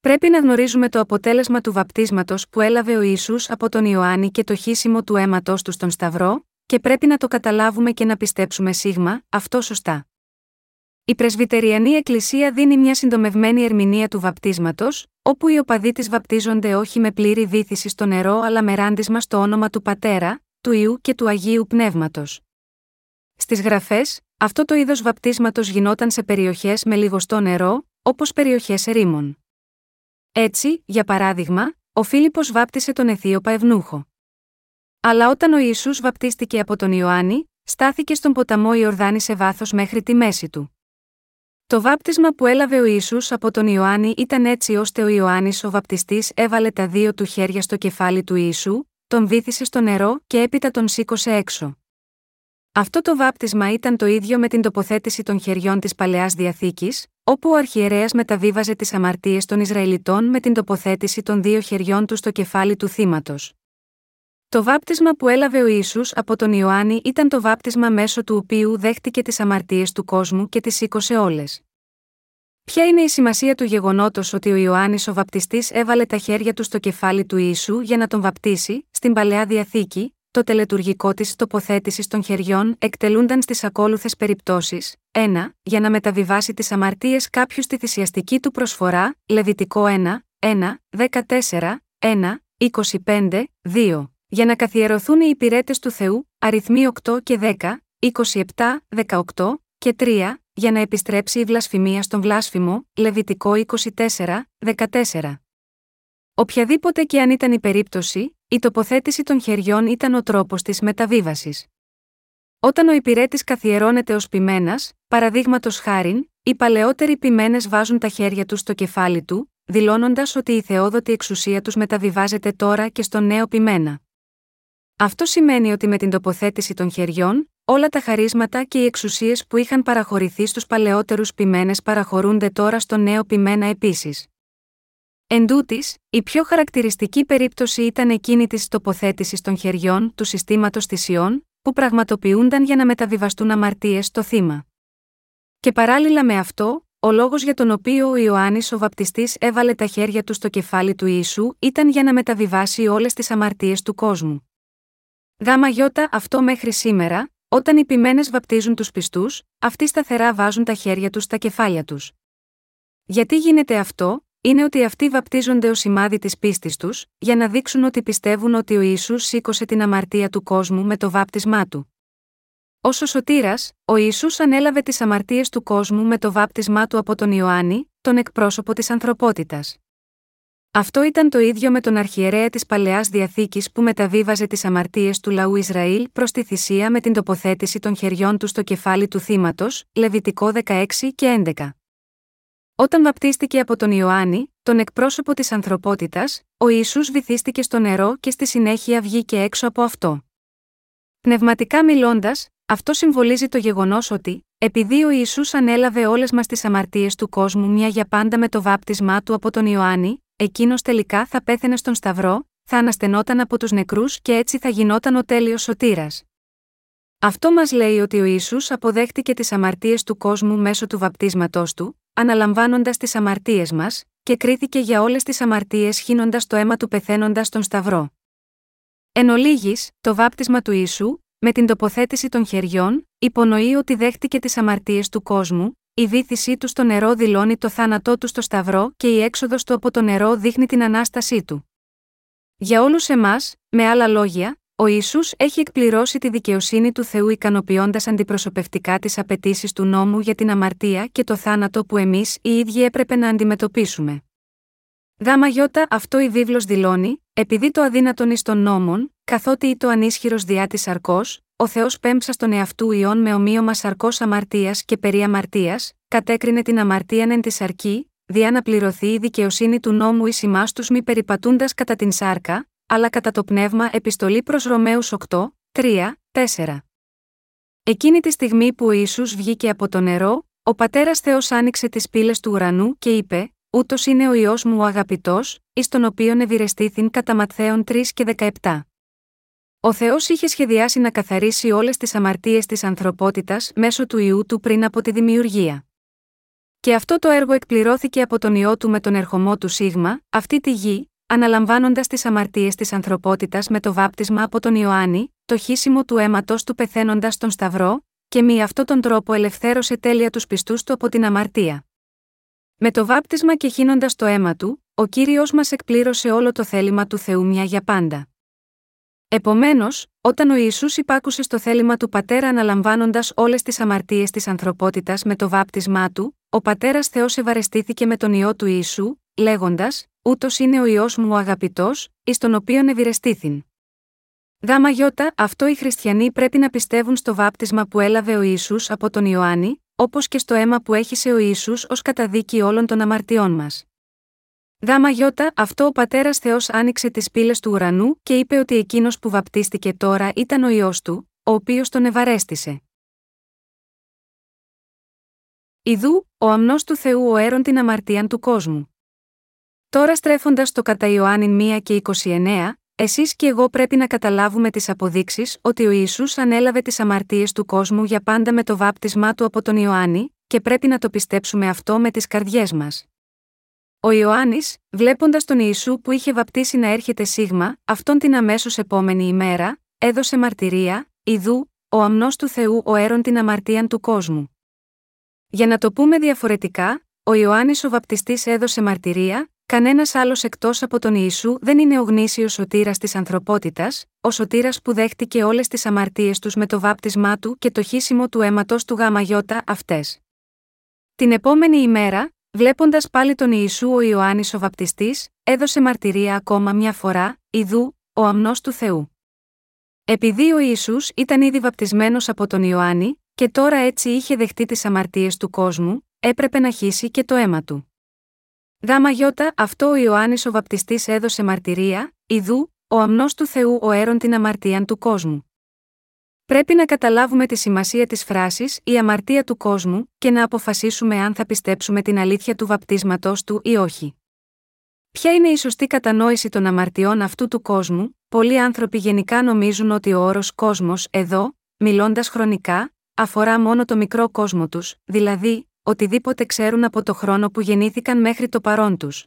Πρέπει να γνωρίζουμε το αποτέλεσμα του βαπτίσματος που έλαβε ο Ιησούς από τον Ιωάννη και το χύσιμο του αίματό του στον Σταυρό, και πρέπει να το καταλάβουμε και να πιστέψουμε σίγμα, αυτό σωστά. Η Πρεσβυτεριανή Εκκλησία δίνει μια συντομευμένη ερμηνεία του βαπτίσματος, όπου οι οπαδοί της βαπτίζονται όχι με πλήρη βήθηση στο νερό αλλά με ράντισμα στο όνομα του Πατέρα, του Ιού και του Αγίου Πνεύματος. Στις γραφές, αυτό το είδος βαπτίσματος γινόταν σε περιοχές με λιγοστό νερό, όπως περιοχές ερήμων. Έτσι, για παράδειγμα, ο Φίλιππος βάπτισε τον Αιθίωπα Ευνούχο. Αλλά όταν ο Ισού βαπτίστηκε από τον Ιωάννη, στάθηκε στον ποταμό Ιορδάνη σε βάθος μέχρι τη μέση του. Το βάπτισμα που έλαβε ο Ιησούς από τον Ιωάννη ήταν έτσι ώστε ο Ιωάννης ο βαπτιστής έβαλε τα δύο του χέρια στο κεφάλι του Ιησού, τον βύθισε στο νερό και έπειτα τον σήκωσε έξω. Αυτό το βάπτισμα ήταν το ίδιο με την τοποθέτηση των χεριών της παλαιάς διαθήκης, όπου ο αρχιερέας μεταβίβαζε τις αμαρτίες των Ισραηλιτών με την τοποθέτηση των δύο χεριών του στο κεφάλι του θύματος. Το βάπτισμα που έλαβε ο Ισού από τον Ιωάννη ήταν το βάπτισμα μέσω του οποίου δέχτηκε τις αμαρτίες του κόσμου και τις σήκωσε όλες. Ποια είναι η σημασία του γεγονότος ότι ο Ιωάννης ο βαπτιστής έβαλε τα χέρια του στο κεφάλι του Ιησού για να τον βαπτίσει, στην παλαιά διαθήκη, το τελετουργικό της τοποθέτησης των χεριών εκτελούνταν στις ακόλουθες περιπτώσεις. 1. Για να μεταβιβάσει τις αμαρτίες κάποιου στη θυσιαστική του προσφορά, Λεβιτικό 1, 1, 14, 1, 25, 2. Για να καθιερωθούν οι υπηρέτες του Θεού, αριθμοί 8 και 10, 27, 18 και 3, για να επιστρέψει η βλασφημία στον βλάσφημο, Λεβιτικό 24, 14. Οποιαδήποτε και αν ήταν η περίπτωση, η τοποθέτηση των χεριών ήταν ο τρόπος της μεταβίβασης. Όταν ο υπηρέτης καθιερώνεται ως ποιμένας, παραδείγματος χάριν, οι παλαιότεροι ποιμένες βάζουν τα χέρια τους στο κεφάλι του, δηλώνοντας ότι η θεόδοτη εξουσία τους μεταβιβάζεται τώρα και στον νέο ποιμένα. Αυτό σημαίνει ότι με την τοποθέτηση των χεριών, όλα τα χαρίσματα και οι εξουσίες που είχαν παραχωρηθεί στους παλαιότερους ποιμένες παραχωρούνται τώρα στον νέο ποιμένα επίσης. Εν τούτης, η πιο χαρακτηριστική περίπτωση ήταν εκείνη της τοποθέτησης των χεριών του συστήματος θυσιών, που πραγματοποιούνταν για να μεταβιβαστούν αμαρτίες στο θύμα. Και παράλληλα με αυτό, ο λόγος για τον οποίο ο Ιωάννης ο Βαπτιστής έβαλε τα χέρια του στο κεφάλι του Ιησού ήταν για να μεταβιβάσει όλες τις αμαρτίες του κόσμου. Γάμα γιώτα αυτό μέχρι σήμερα, όταν οι ποιμένε βαπτίζουν τους πιστούς, αυτοί σταθερά βάζουν τα χέρια τους στα κεφάλια τους. Γιατί γίνεται αυτό, είναι ότι αυτοί βαπτίζονται ως σημάδι της πίστης τους, για να δείξουν ότι πιστεύουν ότι ο Ιησούς σήκωσε την αμαρτία του κόσμου με το βάπτισμά του. Ω ο σωτήρας, ο Ιησούς ανέλαβε τις αμαρτίες του κόσμου με το βάπτισμά του από τον Ιωάννη, τον εκπρόσωπο της ανθρωπότητας. Αυτό ήταν το ίδιο με τον αρχιερέα της Παλαιάς Διαθήκης που μεταβίβαζε τις αμαρτίες του λαού Ισραήλ προς τη θυσία με την τοποθέτηση των χεριών του στο κεφάλι του θύματος, Λεβιτικό 16 και 11. Όταν βαπτίστηκε από τον Ιωάννη, τον εκπρόσωπο της ανθρωπότητας, ο Ισού βυθίστηκε στο νερό και στη συνέχεια βγήκε έξω από αυτό. Πνευματικά μιλώντας, αυτό συμβολίζει το γεγονός ότι, επειδή ο Ισού ανέλαβε όλες μας τις αμαρτίες του κόσμου μια για πάντα με το βάπτισμά του από τον Ιωάννη, εκείνος τελικά θα πέθαινε στον Σταυρό, θα αναστενόταν από τους νεκρούς και έτσι θα γινόταν ο τέλειος σωτήρας. Αυτό μας λέει ότι ο Ιησούς αποδέχτηκε τις αμαρτίες του κόσμου μέσω του βαπτίσματός του, αναλαμβάνοντας τις αμαρτίες μας, και κρίθηκε για όλες τις αμαρτίες χύνοντας το αίμα του πεθαίνοντας στον Σταυρό. Εν ολίγης, το βάπτισμα του Ιησού, με την τοποθέτηση των χεριών, υπονοεί ότι δέχτηκε τις αμαρτίες του κόσμου, η βήθησή του στο νερό δηλώνει το θάνατό του στο Σταυρό και η έξοδος του από το νερό δείχνει την ανάστασή του. Για όλους εμάς, με άλλα λόγια, ο Ισού έχει εκπληρώσει τη δικαιοσύνη του Θεού ικανοποιώντας αντιπροσωπευτικά τις απαιτήσεις του νόμου για την αμαρτία και το θάνατο που εμείς οι ίδιοι έπρεπε να αντιμετωπίσουμε. Γάμα γιώτα αυτό η βίβλος δηλώνει, επειδή το αδύνατον εις των νόμων, καθότι ή το ανίσχυρος διά της αρκός, ο Θεός πέμψα στον εαυτού ιών με ομοίωμα σαρκός αμαρτίας και περί αμαρτίας, κατέκρινε την αμαρτίαν εν της σαρκή, διά να πληρωθεί η δικαιοσύνη του νόμου εις ημάς τους μη περιπατούντας κατά την σάρκα, αλλά κατά το πνεύμα επιστολή προς Ρωμαίους 8, 3, 4. Εκείνη τη στιγμή που ο Ιησούς βγήκε από το νερό, ο πατέρας Θεός άνοιξε τις πύλες του ουρανού και είπε: Ούτως είναι ο ιό μου ο αγαπητός, εις τον οποίον ευηρεστήθην κατά Ματθαίων 3 και 17. Ο Θεός είχε σχεδιάσει να καθαρίσει όλες τις αμαρτίες της ανθρωπότητας μέσω του ιού του πριν από τη δημιουργία. Και αυτό το έργο εκπληρώθηκε από τον ιό του με τον ερχομό του Σίγμα, αυτή τη γη, αναλαμβάνοντας τις αμαρτίες της ανθρωπότητας με το βάπτισμα από τον Ιωάννη, το χύσιμο του αίματος του πεθαίνοντας στον Σταυρό, και με αυτόν τον τρόπο ελευθέρωσε τέλεια τους πιστούς του από την αμαρτία. Με το βάπτισμα και χύνοντας το αίμα του, ο κύριος μας εκπλήρωσε όλο το θέλημα του Θεού μια για πάντα. Επομένως, όταν ο Ιησούς υπάκουσε στο θέλημα του πατέρα αναλαμβάνοντας όλες τις αμαρτίες της ανθρωπότητας με το βάπτισμά του, ο πατέρας Θεός ευαρεστήθηκε με τον ιό του Ιησού, λέγοντας: Ούτως είναι ο ιό μου ο αγαπητός, εις τον οποίον ευηρεστήθην. Δάμα γιώτα, αυτό οι χριστιανοί πρέπει να πιστεύουν στο βάπτισμα που έλαβε ο Ιησούς από τον Ιωάννη, όπως και στο αίμα που έχησε ο Ιησούς ως καταδίκη όλων των αμαρτιών μας. Δάμα γιώτα, αυτό ο πατέρας Θεός άνοιξε τις πύλες του ουρανού και είπε ότι εκείνος που βαπτίστηκε τώρα ήταν ο ιό του, ο οποίος τον ευαρέστησε. Ιδού, ο αμνός του Θεού ο έρον την αμαρτίαν του κόσμου. Τώρα στρέφοντας το κατά Ιωάννη 1 και 29, εσείς και εγώ πρέπει να καταλάβουμε τις αποδείξεις ότι ο Ιησούς ανέλαβε τις αμαρτίες του κόσμου για πάντα με το βάπτισμά του από τον Ιωάννη, και πρέπει να το πιστέψουμε αυτό με τις καρδιές μας. Ο Ιωάννης, βλέποντας τον Ιησού που είχε βαπτίσει να έρχεται σίγμα, αυτόν την αμέσως επόμενη ημέρα, έδωσε μαρτυρία, Ιδού, ο αμνός του Θεού ο έρον την αμαρτίαν του κόσμου. Για να το πούμε διαφορετικά, ο Ιωάννης ο βαπτιστής έδωσε μαρτυρία, Κανένας άλλος εκτός από τον Ιησού δεν είναι ο γνήσιος σωτήρας της ανθρωπότητας, ο σωτήρας που δέχτηκε όλες τις αμαρτίες τους με το βάπτισμά του και το χύσιμο του αίματος του γαμαγιώτα αυτές. Την επόμενη ημέρα, βλέποντας πάλι τον Ιησού ο Ιωάννης ο βαπτιστής, έδωσε μαρτυρία ακόμα μια φορά, Ιδού, ο αμνός του Θεού. Επειδή ο Ιησούς ήταν ήδη βαπτισμένος από τον Ιωάννη, και τώρα έτσι είχε δεχτεί τις αμαρτίες του κόσμου, έπρεπε να χύσει και το αίμα του. Δάμα γιώτα, αυτό ο Ιωάννης ο βαπτιστής έδωσε μαρτυρία, Ιδού, ο αμνός του Θεού ο έρον την αμαρτίαν του κόσμου. Πρέπει να καταλάβουμε τη σημασία της φράσης η αμαρτία του κόσμου και να αποφασίσουμε αν θα πιστέψουμε την αλήθεια του βαπτίσματό του ή όχι. Ποια είναι η σωστή κατανόηση των αμαρτιών αυτού του κόσμου, πολλοί άνθρωποι γενικά νομίζουν ότι ο όρος κόσμος εδώ, μιλώντας χρονικά, αφορά μόνο το μικρό κόσμο τους, δηλαδή, οτιδήποτε ξέρουν από το χρόνο που γεννήθηκαν μέχρι το παρόν τους.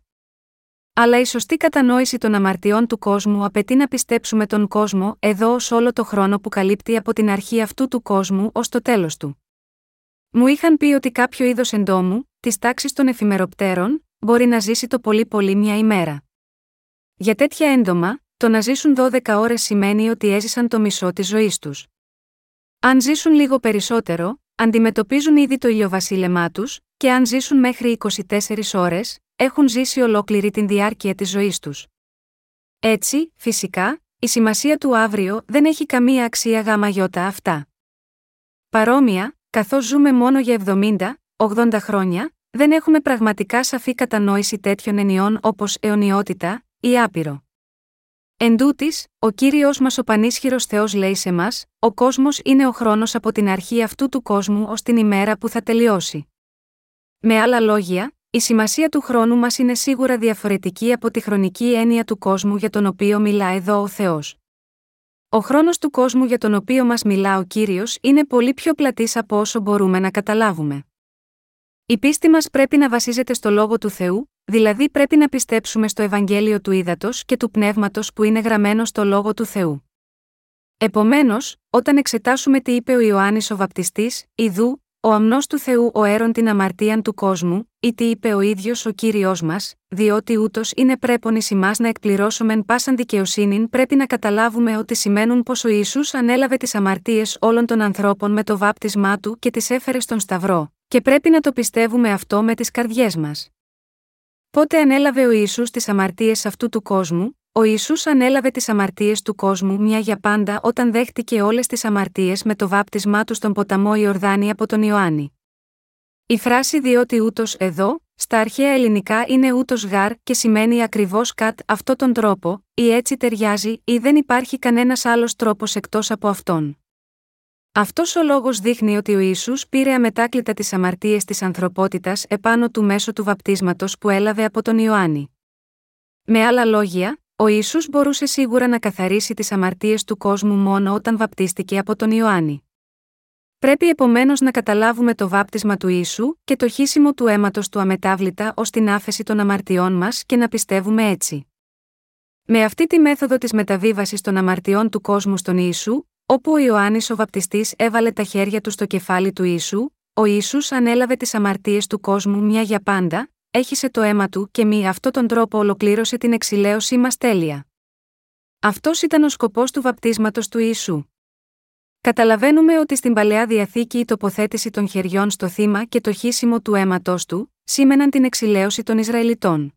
Αλλά η σωστή κατανόηση των αμαρτιών του κόσμου απαιτεί να πιστέψουμε τον κόσμο εδώ ως όλο το χρόνο που καλύπτει από την αρχή αυτού του κόσμου ως το τέλος του. Μου είχαν πει ότι κάποιο είδος εντόμου, της τάξης των εφημεροπτέρων, μπορεί να ζήσει το πολύ πολύ μια ημέρα. Για τέτοια έντομα, το να ζήσουν 12 ώρες σημαίνει ότι έζησαν το μισό της ζωής τους. Αν ζήσουν λίγο περισσότερο, αντιμετωπίζουν ήδη το ηλιοβασίλεμά τους, και αν ζήσουν μέχρι 24 ώρες, έχουν ζήσει ολόκληρη την διάρκεια της ζωής τους. Έτσι, φυσικά, η σημασία του αύριο δεν έχει καμία αξία γάμα γιώτα αυτά. Παρόμοια, καθώς ζούμε μόνο για 70, 80 χρόνια, δεν έχουμε πραγματικά σαφή κατανόηση τέτοιων ενιών όπως αιωνιότητα ή άπειρο. Εν τούτης, ο κύριος μας ο πανίσχυρος Θεός λέει σε μας: Ο κόσμος είναι ο χρόνος από την αρχή αυτού του κόσμου ως την ημέρα που θα τελειώσει. Με άλλα λόγια, η σημασία του χρόνου μας είναι σίγουρα διαφορετική από τη χρονική έννοια του κόσμου για τον οποίο μιλά εδώ ο Θεός. Ο χρόνος του κόσμου για τον οποίο μας μιλά ο κύριος είναι πολύ πιο πλατής από όσο μπορούμε να καταλάβουμε. Η πίστη μας πρέπει να βασίζεται στο λόγο του Θεού, Δηλαδή πρέπει να πιστέψουμε στο Ευαγγέλιο του Ήδατος και του Πνεύματος που είναι γραμμένο στο λόγο του Θεού. Επομένως, όταν εξετάσουμε τι είπε ο Ιωάννης ο Βαπτιστής, Ιδού, ο αμνός του Θεού ο έρον την αμαρτίαν του κόσμου, ή τι είπε ο ίδιος ο κύριος μας, διότι ούτως είναι πρέπον εις να εκπληρώσουμε πάσαν δικαιοσύνη, πρέπει να καταλάβουμε ότι σημαίνουν πως ο Ιησούς ανέλαβε τις αμαρτίες όλων των ανθρώπων με το βάπτισμά του και τις έφερε στον Σταυρό, και πρέπει να το πιστεύουμε αυτό με τις καρδιές μας. Πότε ανέλαβε ο Ιησούς τις αμαρτίες αυτού του κόσμου, ο Ισού ανέλαβε τις αμαρτίες του κόσμου μια για πάντα όταν δέχτηκε όλες τις αμαρτίες με το βάπτισμά του στον ποταμό Ιορδάνη από τον Ιωάννη. Η φράση διότι ούτως εδώ, στα αρχαία ελληνικά είναι ούτως γάρ και σημαίνει ακριβώς κατ αυτόν τον τρόπο, ή έτσι ταιριάζει, ή δεν υπάρχει κανένας άλλος τρόπος εκτός από αυτόν. Αυτός ο λόγος δείχνει ότι ο Ισού πήρε αμετάκλητα τις αμαρτίες της ανθρωπότητας επάνω του μέσω του βαπτίσματος που έλαβε από τον Ιωάννη. Με άλλα λόγια, ο Ιησούς μπορούσε σίγουρα να καθαρίσει τις αμαρτίες του κόσμου μόνο όταν βαπτίστηκε από τον Ιωάννη. Πρέπει επομένως να καταλάβουμε το βάπτισμα του Ιησού και το χύσιμο του αίματος του αμετάβλητα ως την άφεση των αμαρτιών μας και να πιστεύουμε έτσι. Με αυτή τη μέθοδο της μεταβίβασης των αμαρτιών του κόσμου στον Ιησού, όπου ο Ιωάννης ο βαπτιστής έβαλε τα χέρια του στο κεφάλι του Ιησού, ο Ιησούς ανέλαβε τις αμαρτίες του κόσμου μια για πάντα, έχισε το αίμα του και μη αυτό τον τρόπο ολοκλήρωσε την εξηλαίωσή μας τέλεια. Αυτός ήταν ο σκοπός του βαπτίσματος του Ιησού. Καταλαβαίνουμε ότι στην παλαιά διαθήκη η τοποθέτηση των χεριών στο θύμα και το χύσιμο του αίματό του, σήμαιναν την εξηλαίωση των Ισραηλιτών.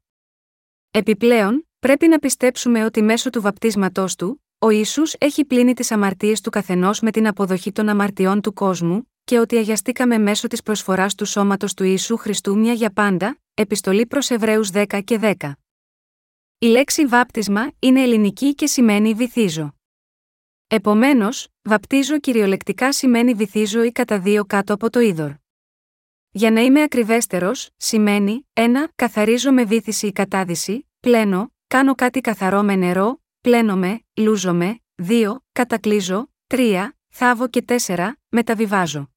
Επιπλέον, πρέπει να πιστέψουμε ότι μέσω του βαπτίσματό του, ο Ιησούς έχει πλύνει τις αμαρτίες του καθενός με την αποδοχή των αμαρτιών του κόσμου, και ότι αγιαστήκαμε μέσω της προσφοράς του σώματος του Ιησού Χριστού μια για πάντα, επιστολή προς Εβραίους 10 και 10. Η λέξη βάπτισμα είναι ελληνική και σημαίνει βυθίζω. Επομένως, βαπτίζω κυριολεκτικά σημαίνει βυθίζω ή κατά δύο κάτω από το είδωρ. Για να είμαι ακριβέστερος, σημαίνει 1. Καθαρίζω με βύθιση ή κατάδυση, πλένω, κάνω κάτι καθαρό με νερό, πλένομαι, λούζομαι, 2. Κατακλείζω, 3. Θάβω και 4. Μεταβιβάζω.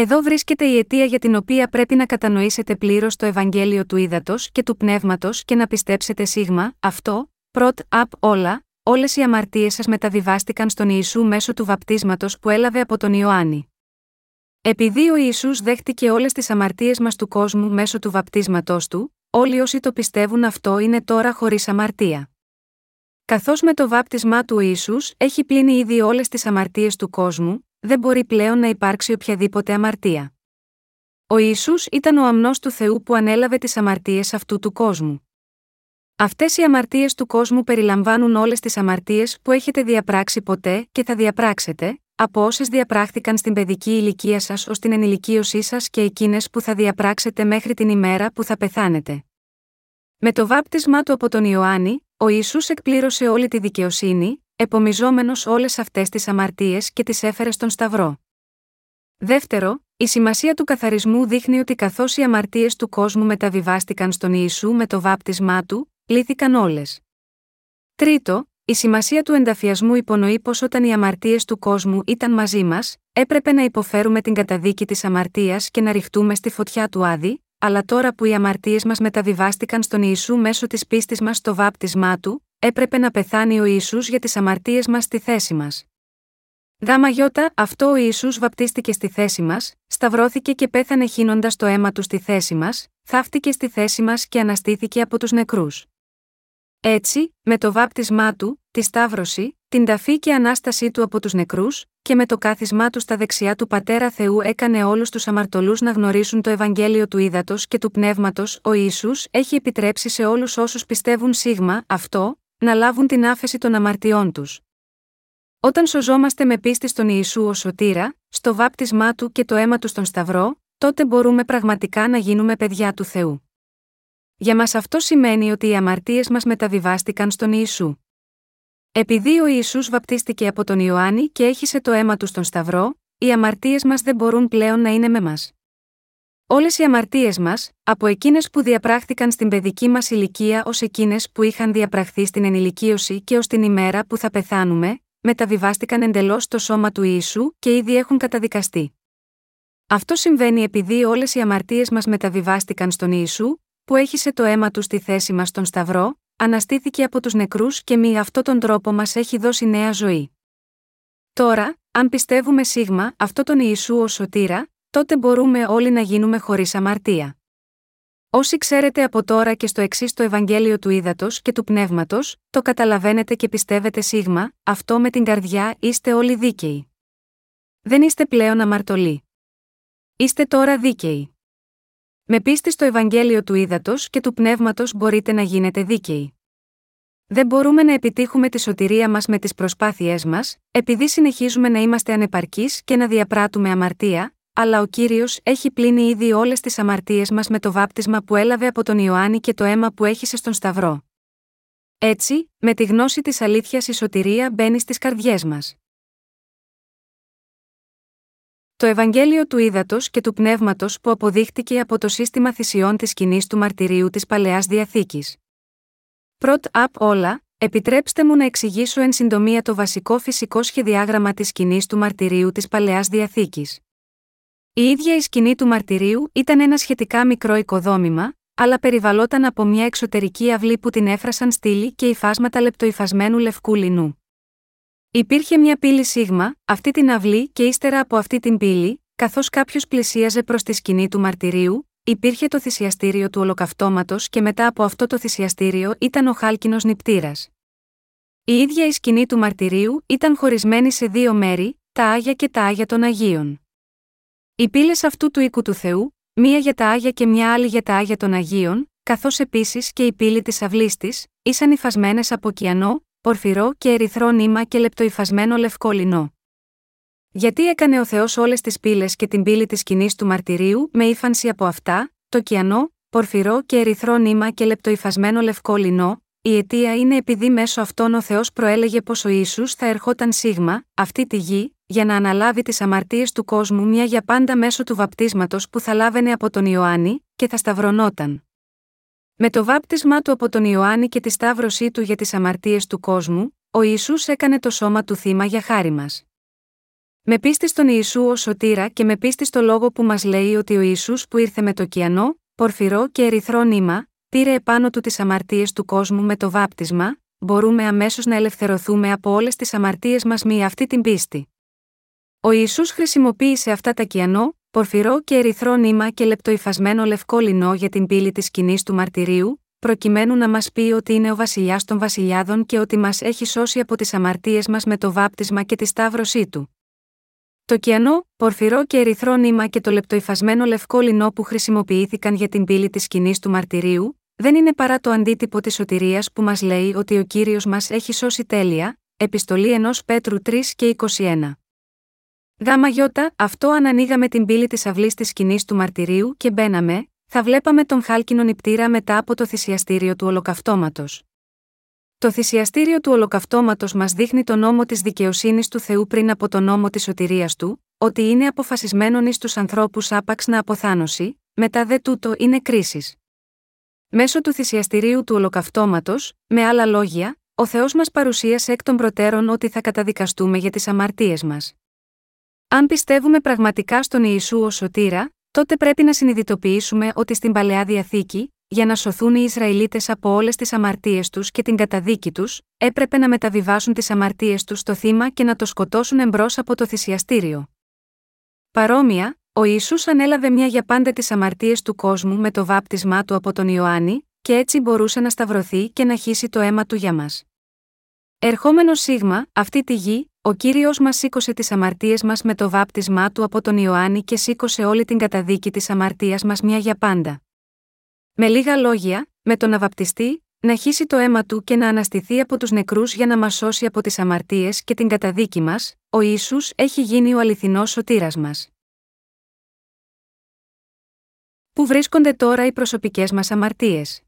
Εδώ βρίσκεται η αιτία για την οποία πρέπει να κατανοήσετε πλήρως το Ευαγγέλιο του Ήδατος και του Πνεύματος και να πιστέψετε σίγμα, αυτό, πρώτ, απ' όλα, όλες οι αμαρτίες σας μεταβιβάστηκαν στον Ιησού μέσω του βαπτίσματος που έλαβε από τον Ιωάννη. Επειδή ο Ιησούς δέχτηκε όλες τις αμαρτίες μας του κόσμου μέσω του βαπτίσματό του, όλοι όσοι το πιστεύουν αυτό είναι τώρα χωρίς αμαρτία. Καθώς με το βάπτισμά του ο Ιησούς έχει πλύνει ήδη όλες τις αμαρτίες του κόσμου, δεν μπορεί πλέον να υπάρξει οποιαδήποτε αμαρτία. Ο Ιησούς ήταν ο αμνός του Θεού που ανέλαβε τις αμαρτίες αυτού του κόσμου. Αυτές οι αμαρτίες του κόσμου περιλαμβάνουν όλες τις αμαρτίες που έχετε διαπράξει ποτέ και θα διαπράξετε, από όσες διαπράχθηκαν στην παιδική ηλικία σας ως την ενηλικίωσή σας και εκείνες που θα διαπράξετε μέχρι την ημέρα που θα πεθάνετε. Με το βάπτισμά του από τον Ιωάννη, ο Ιησούς εκπλήρωσε όλη τη δικαιοσύνη, επομιζόμενος όλες αυτές τις αμαρτίες και τις έφερε στον Σταυρό. Δεύτερο, η σημασία του καθαρισμού δείχνει ότι καθώς οι αμαρτίες του κόσμου μεταβιβάστηκαν στον Ιησού με το βάπτισμά του, λύθηκαν όλες. Τρίτο, η σημασία του ενταφιασμού υπονοεί πως όταν οι αμαρτίες του κόσμου ήταν μαζί μας, έπρεπε να υποφέρουμε την καταδίκη της αμαρτίας και να ρηχτούμε στη φωτιά του Άδη, αλλά τώρα που οι αμαρτίες μας μεταβιβάστηκαν στον Ιησού μέσω της πίστης μας στο βάπτισμά του, έπρεπε να πεθάνει ο Ιησούς για τις αμαρτίες μας στη θέση μας. Δάμα γιώτα, αυτό ο Ιησούς βαπτίστηκε στη θέση μας, σταυρώθηκε και πέθανε χύνοντας το αίμα του στη θέση μας, θαύτηκε στη θέση μας και αναστήθηκε από τους νεκρούς. Έτσι, με το βάπτισμά του, τη σταύρωση, την ταφή και ανάστασή του από τους νεκρούς, και με το κάθισμά του στα δεξιά του Πατέρα Θεού έκανε όλους τους αμαρτωλούς να γνωρίσουν το Ευαγγέλιο του Ήδατος και του Πνεύματος, ο Ισού έχει επιτρέψει σε όλους όσους πιστεύουν σίγμα, αυτό, να λάβουν την άφεση των αμαρτιών τους. Όταν σωζόμαστε με πίστη στον Ιησού ως σωτήρα, στο βάπτισμά του και το αίμα του στον Σταυρό, τότε μπορούμε πραγματικά να γίνουμε παιδιά του Θεού. Για μας αυτό σημαίνει ότι οι αμαρτίες μας μεταβιβάστηκαν στον Ιησού. Επειδή ο Ιησούς βαπτίστηκε από τον Ιωάννη και έχισε το αίμα του στον Σταυρό, οι αμαρτίες μας δεν μπορούν πλέον να είναι με μας. Όλες οι αμαρτίες μας, από εκείνες που διαπράχθηκαν στην παιδική μας ηλικία ως εκείνες που είχαν διαπραχθεί στην ενηλικίωση και ως την ημέρα που θα πεθάνουμε, μεταβιβάστηκαν εντελώς στο σώμα του Ιησού και ήδη έχουν καταδικαστεί. Αυτό συμβαίνει επειδή όλες οι αμαρτίες μας μεταβιβάστηκαν στον Ιησού, που έχισε το αίμα του στη θέση μας στον Σταυρό, αναστήθηκε από τους νεκρούς και μη αυτόν τον τρόπο μας έχει δώσει νέα ζωή. Τώρα, αν πιστεύουμε σίγμα αυτό τον Ιησού ως σωτήρα, τότε μπορούμε όλοι να γίνουμε χωρίς αμαρτία. Όσοι ξέρετε από τώρα και στο εξής το Ευαγγέλιο του Ήδατος και του Πνεύματος, το καταλαβαίνετε και πιστεύετε σίγμα, αυτό με την καρδιά είστε όλοι δίκαιοι. Δεν είστε πλέον αμαρτωλοί. Είστε τώρα δίκαιοι. Με πίστη στο Ευαγγέλιο του Ήδατος και του Πνεύματος μπορείτε να γίνετε δίκαιοι. Δεν μπορούμε να επιτύχουμε τη σωτηρία μας με τις προσπάθειές μας, επειδή συνεχίζουμε να είμαστε ανεπαρκείς και να διαπράττουμε αμαρτία, αλλά ο κύριος έχει πλύνει ήδη όλες τις αμαρτίες μας με το βάπτισμα που έλαβε από τον Ιωάννη και το αίμα που έχησε στον Σταυρό. Έτσι, με τη γνώση της αλήθειας η σωτηρία μπαίνει στις καρδιές μας. Το Ευαγγέλιο του Ήδατος και του Πνεύματος που αποδείχτηκε από το σύστημα θυσιών της κοινή του μαρτυρίου της Παλαιάς Διαθήκης. Πρώτ απ' όλα, επιτρέψτε μου να εξηγήσω εν συντομία το βασικό φυσικό σχεδιάγραμμα της σκηνής του μαρτυρίου της Παλαιάς Διαθήκης. Η ίδια η σκηνή του μαρτυρίου ήταν ένα σχετικά μικρό οικοδόμημα, αλλά περιβαλλόταν από μια εξωτερική αυλή που την έφρασαν στήλη και υφάσματα λεπτοϊφασμένου λευκού λινού. Υπήρχε μια πύλη σίγμα, αυτή την αυλή και ύστερα από αυτή την πύλη, καθώς κάποιος πλησίαζε προς τη σκηνή του μαρτυρίου, υπήρχε το θυσιαστήριο του ολοκαυτώματος και μετά από αυτό το θυσιαστήριο ήταν ο χάλκινος νηπτήρας. Η ίδια η σκηνή του μαρτυρίου ήταν χωρισμένη σε δύο μέρη, τα Άγια και τα Άγια των Αγίων. Οι πύλες αυτού του οίκου του Θεού, μία για τα Άγια και μια άλλη για τα Άγια των Αγίων, καθώς επίσης και η πύλη της αυλής της, ήσαν υφασμένες από κιανό, πορφυρό και ερυθρό νήμα και λεπτοϊφασμένο λευκό λινό. Γιατί έκανε ο Θεός όλες τις πύλες και την πύλη της σκηνής του μαρτυρίου με ύφανση από αυτά, το κιανό, πορφυρό και ερυθρό νήμα και λεπτοϊφασμένο λευκό λινό, η αιτία είναι επειδή μέσω αυτών ο Θεός προέλεγε πως ο ίσου θα ερχόταν σίγμα, αυτή τη γη, για να αναλάβει τις αμαρτίες του κόσμου μια για πάντα μέσω του βαπτίσματος που θα λάβαινε από τον Ιωάννη, και θα σταυρωνόταν. Με το βάπτισμά του από τον Ιωάννη και τη σταύρωσή του για τις αμαρτίες του κόσμου, ο Ιησούς έκανε το σώμα του θύμα για χάρη μας. Με πίστη στον Ιησού ως σωτήρα και με πίστη στο λόγο που μας λέει ότι ο Ιησούς που ήρθε με το κιανό, πορφυρό και ερυθρό νήμα, πήρε επάνω του τις αμαρτίες του κόσμου με το βάπτισμα, μπορούμε αμέσως να ελευθερωθούμε από όλες τις αμαρτίες μας με αυτή την πίστη. Ο Ιησούς χρησιμοποίησε αυτά τα κιανό, πορφυρό και ερυθρό νήμα και λεπτοϊφασμένο λευκό λινό για την πύλη της σκηνής του μαρτυρίου, προκειμένου να μας πει ότι είναι ο βασιλιάς των βασιλιάδων και ότι μας έχει σώσει από τις αμαρτίες μας με το βάπτισμα και τη σταύρωσή του. Το κιανό, πορφυρό και ερυθρό νήμα και το λεπτοϊφασμένο λευκό λινό που χρησιμοποιήθηκαν για την πύλη της σκηνής του μαρτυρίου, δεν είναι παρά το αντίτυπο της σωτηρίας που μας λέει ότι ο κύριος μας έχει σώσει τέλεια, επιστολή ενός Πέτρου 3 και 21. Γάμα γιώτα, αυτό αν ανοίγαμε την πύλη της αυλής της σκηνής του μαρτυρίου και μπαίναμε, θα βλέπαμε τον χάλκινο νηπτήρα μετά από το θυσιαστήριο του ολοκαυτώματος. Το θυσιαστήριο του ολοκαυτώματος μας δείχνει τον νόμο της δικαιοσύνης του Θεού πριν από τον νόμο της σωτηρίας του, ότι είναι αποφασισμένον εις τους ανθρώπους άπαξ να αποθάνωση, μετά δε τούτο είναι κρίσης. Μέσω του θυσιαστηρίου του ολοκαυτώματος, με άλλα λόγια, ο Θεός μας παρουσίασε εκ των προτέρων ότι θα καταδικαστούμε για τις αμαρτίες μας. Αν πιστεύουμε πραγματικά στον Ιησού ως σωτήρα, τότε πρέπει να συνειδητοποιήσουμε ότι στην παλαιά διαθήκη, για να σωθούν οι Ισραηλίτες από όλες τις αμαρτίες τους και την καταδίκη τους, έπρεπε να μεταβιβάσουν τις αμαρτίες τους στο θύμα και να το σκοτώσουν εμπρός από το θυσιαστήριο. Παρόμοια, ο Ιησούς ανέλαβε μια για πάντα τις αμαρτίες του κόσμου με το βάπτισμά του από τον Ιωάννη, και έτσι μπορούσε να σταυρωθεί και να χύσει το αίμα του για μας. Ερχόμενος σίγμα, αυτή τη γη, ο κύριος μας σήκωσε τις αμαρτίες μας με το βάπτισμά του από τον Ιωάννη και σήκωσε όλη την καταδίκη της αμαρτίας μας μια για πάντα. Με λίγα λόγια, με τον να βαπτιστεί, να χύσει το αίμα του και να αναστηθεί από τους νεκρούς για να μας σώσει από τις αμαρτίες και την καταδίκη μας, ο ίσου έχει γίνει ο αληθινός σωτήρας μας. Πού βρίσκονται τώρα οι προσωπικές μας αμαρτίες;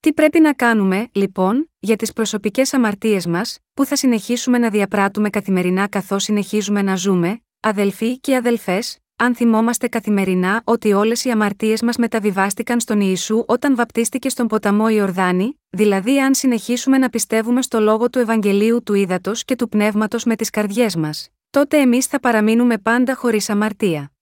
Τι πρέπει να κάνουμε, λοιπόν, για τις προσωπικές αμαρτίες μας, που θα συνεχίσουμε να διαπράττουμε καθημερινά καθώς συνεχίζουμε να ζούμε, αδελφοί και αδελφές, αν θυμόμαστε καθημερινά ότι όλες οι αμαρτίες μας μεταβιβάστηκαν στον Ιησού όταν βαπτίστηκε στον ποταμό Ιορδάνη, δηλαδή αν συνεχίσουμε να πιστεύουμε στο λόγο του Ευαγγελίου του Ήδατος και του Πνεύματος με τις καρδιές μας, τότε εμείς θα παραμείνουμε πάντα χωρίς αμαρτία.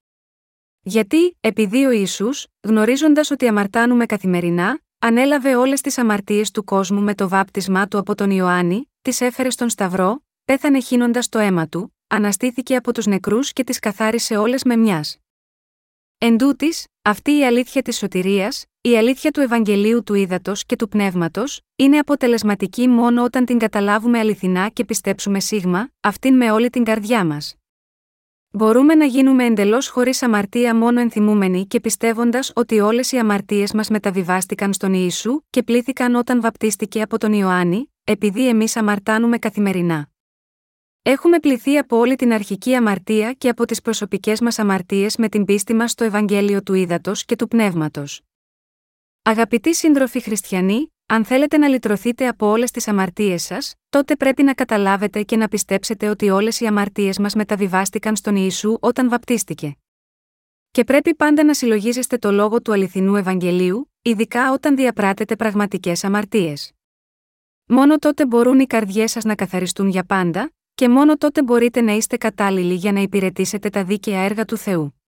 Γιατί, επειδή ο Ιησούς, γνωρίζοντας ότι αμαρτάνουμε καθημερινά, ανέλαβε όλες τις αμαρτίες του κόσμου με το βάπτισμά του από τον Ιωάννη, τις έφερε στον Σταυρό, πέθανε χύνοντας το αίμα του, αναστήθηκε από τους νεκρούς και τις καθάρισε όλες με μιας. Εν τούτης, αυτή η αλήθεια της σωτηρίας, η αλήθεια του Ευαγγελίου του Ήδατος και του Πνεύματος, είναι αποτελεσματική μόνο όταν την καταλάβουμε αληθινά και πιστέψουμε σίγμα, αυτήν με όλη την καρδιά μας. Μπορούμε να γίνουμε εντελώς χωρίς αμαρτία μόνο ενθυμούμενοι και πιστεύοντας ότι όλες οι αμαρτίες μας μεταβιβάστηκαν στον Ιησού και πλήθηκαν όταν βαπτίστηκε από τον Ιωάννη, επειδή εμείς αμαρτάνουμε καθημερινά. Έχουμε πληθεί από όλη την αρχική αμαρτία και από τις προσωπικές μας αμαρτίες με την πίστη μας στο Ευαγγέλιο του Ήδατος και του Πνεύματος. Αγαπητοί σύντροφοι χριστιανοί, αν θέλετε να λυτρωθείτε από όλες τις αμαρτίες σας, τότε πρέπει να καταλάβετε και να πιστέψετε ότι όλες οι αμαρτίες μας μεταβιβάστηκαν στον Ιησού όταν βαπτίστηκε. Και πρέπει πάντα να συλλογίζεστε το λόγο του αληθινού Ευαγγελίου, ειδικά όταν διαπράτετε πραγματικές αμαρτίες. Μόνο τότε μπορούν οι καρδιές σας να καθαριστούν για πάντα, και μόνο τότε μπορείτε να είστε κατάλληλοι για να υπηρετήσετε τα δίκαια έργα του Θεού.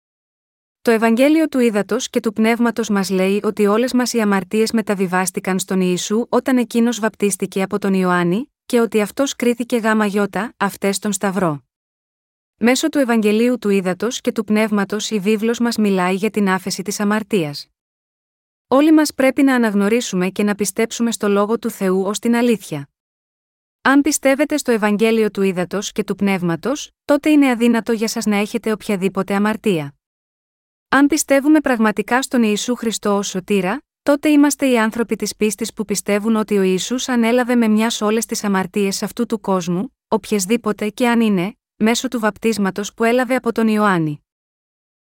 Το Ευαγγέλιο του Ήδατος και του Πνεύματος μας λέει ότι όλες μας οι αμαρτίες μεταβιβάστηκαν στον Ιησού όταν εκείνος βαπτίστηκε από τον Ιωάννη, και ότι αυτός κρίθηκε γάμα γιώτα, αυτές στον Σταυρό. Μέσω του Ευαγγελίου του Ήδατος και του Πνεύματος η βίβλος μας μιλάει για την άφεση της αμαρτίας. Όλοι μας πρέπει να αναγνωρίσουμε και να πιστέψουμε στο λόγο του Θεού ως την αλήθεια. Αν πιστεύετε στο Ευαγγέλιο του Ήδατος και του Πνεύματος, τότε είναι αδύνατο για σας να έχετε οποιαδήποτε αμαρτία. Αν πιστεύουμε πραγματικά στον Ιησού Χριστό ως σωτήρα, τότε είμαστε οι άνθρωποι της πίστης που πιστεύουν ότι ο Ισού ανέλαβε με μιας όλες τις αμαρτίες αυτού του κόσμου, οποιασδήποτε και αν είναι, μέσω του βαπτίσματος που έλαβε από τον Ιωάννη.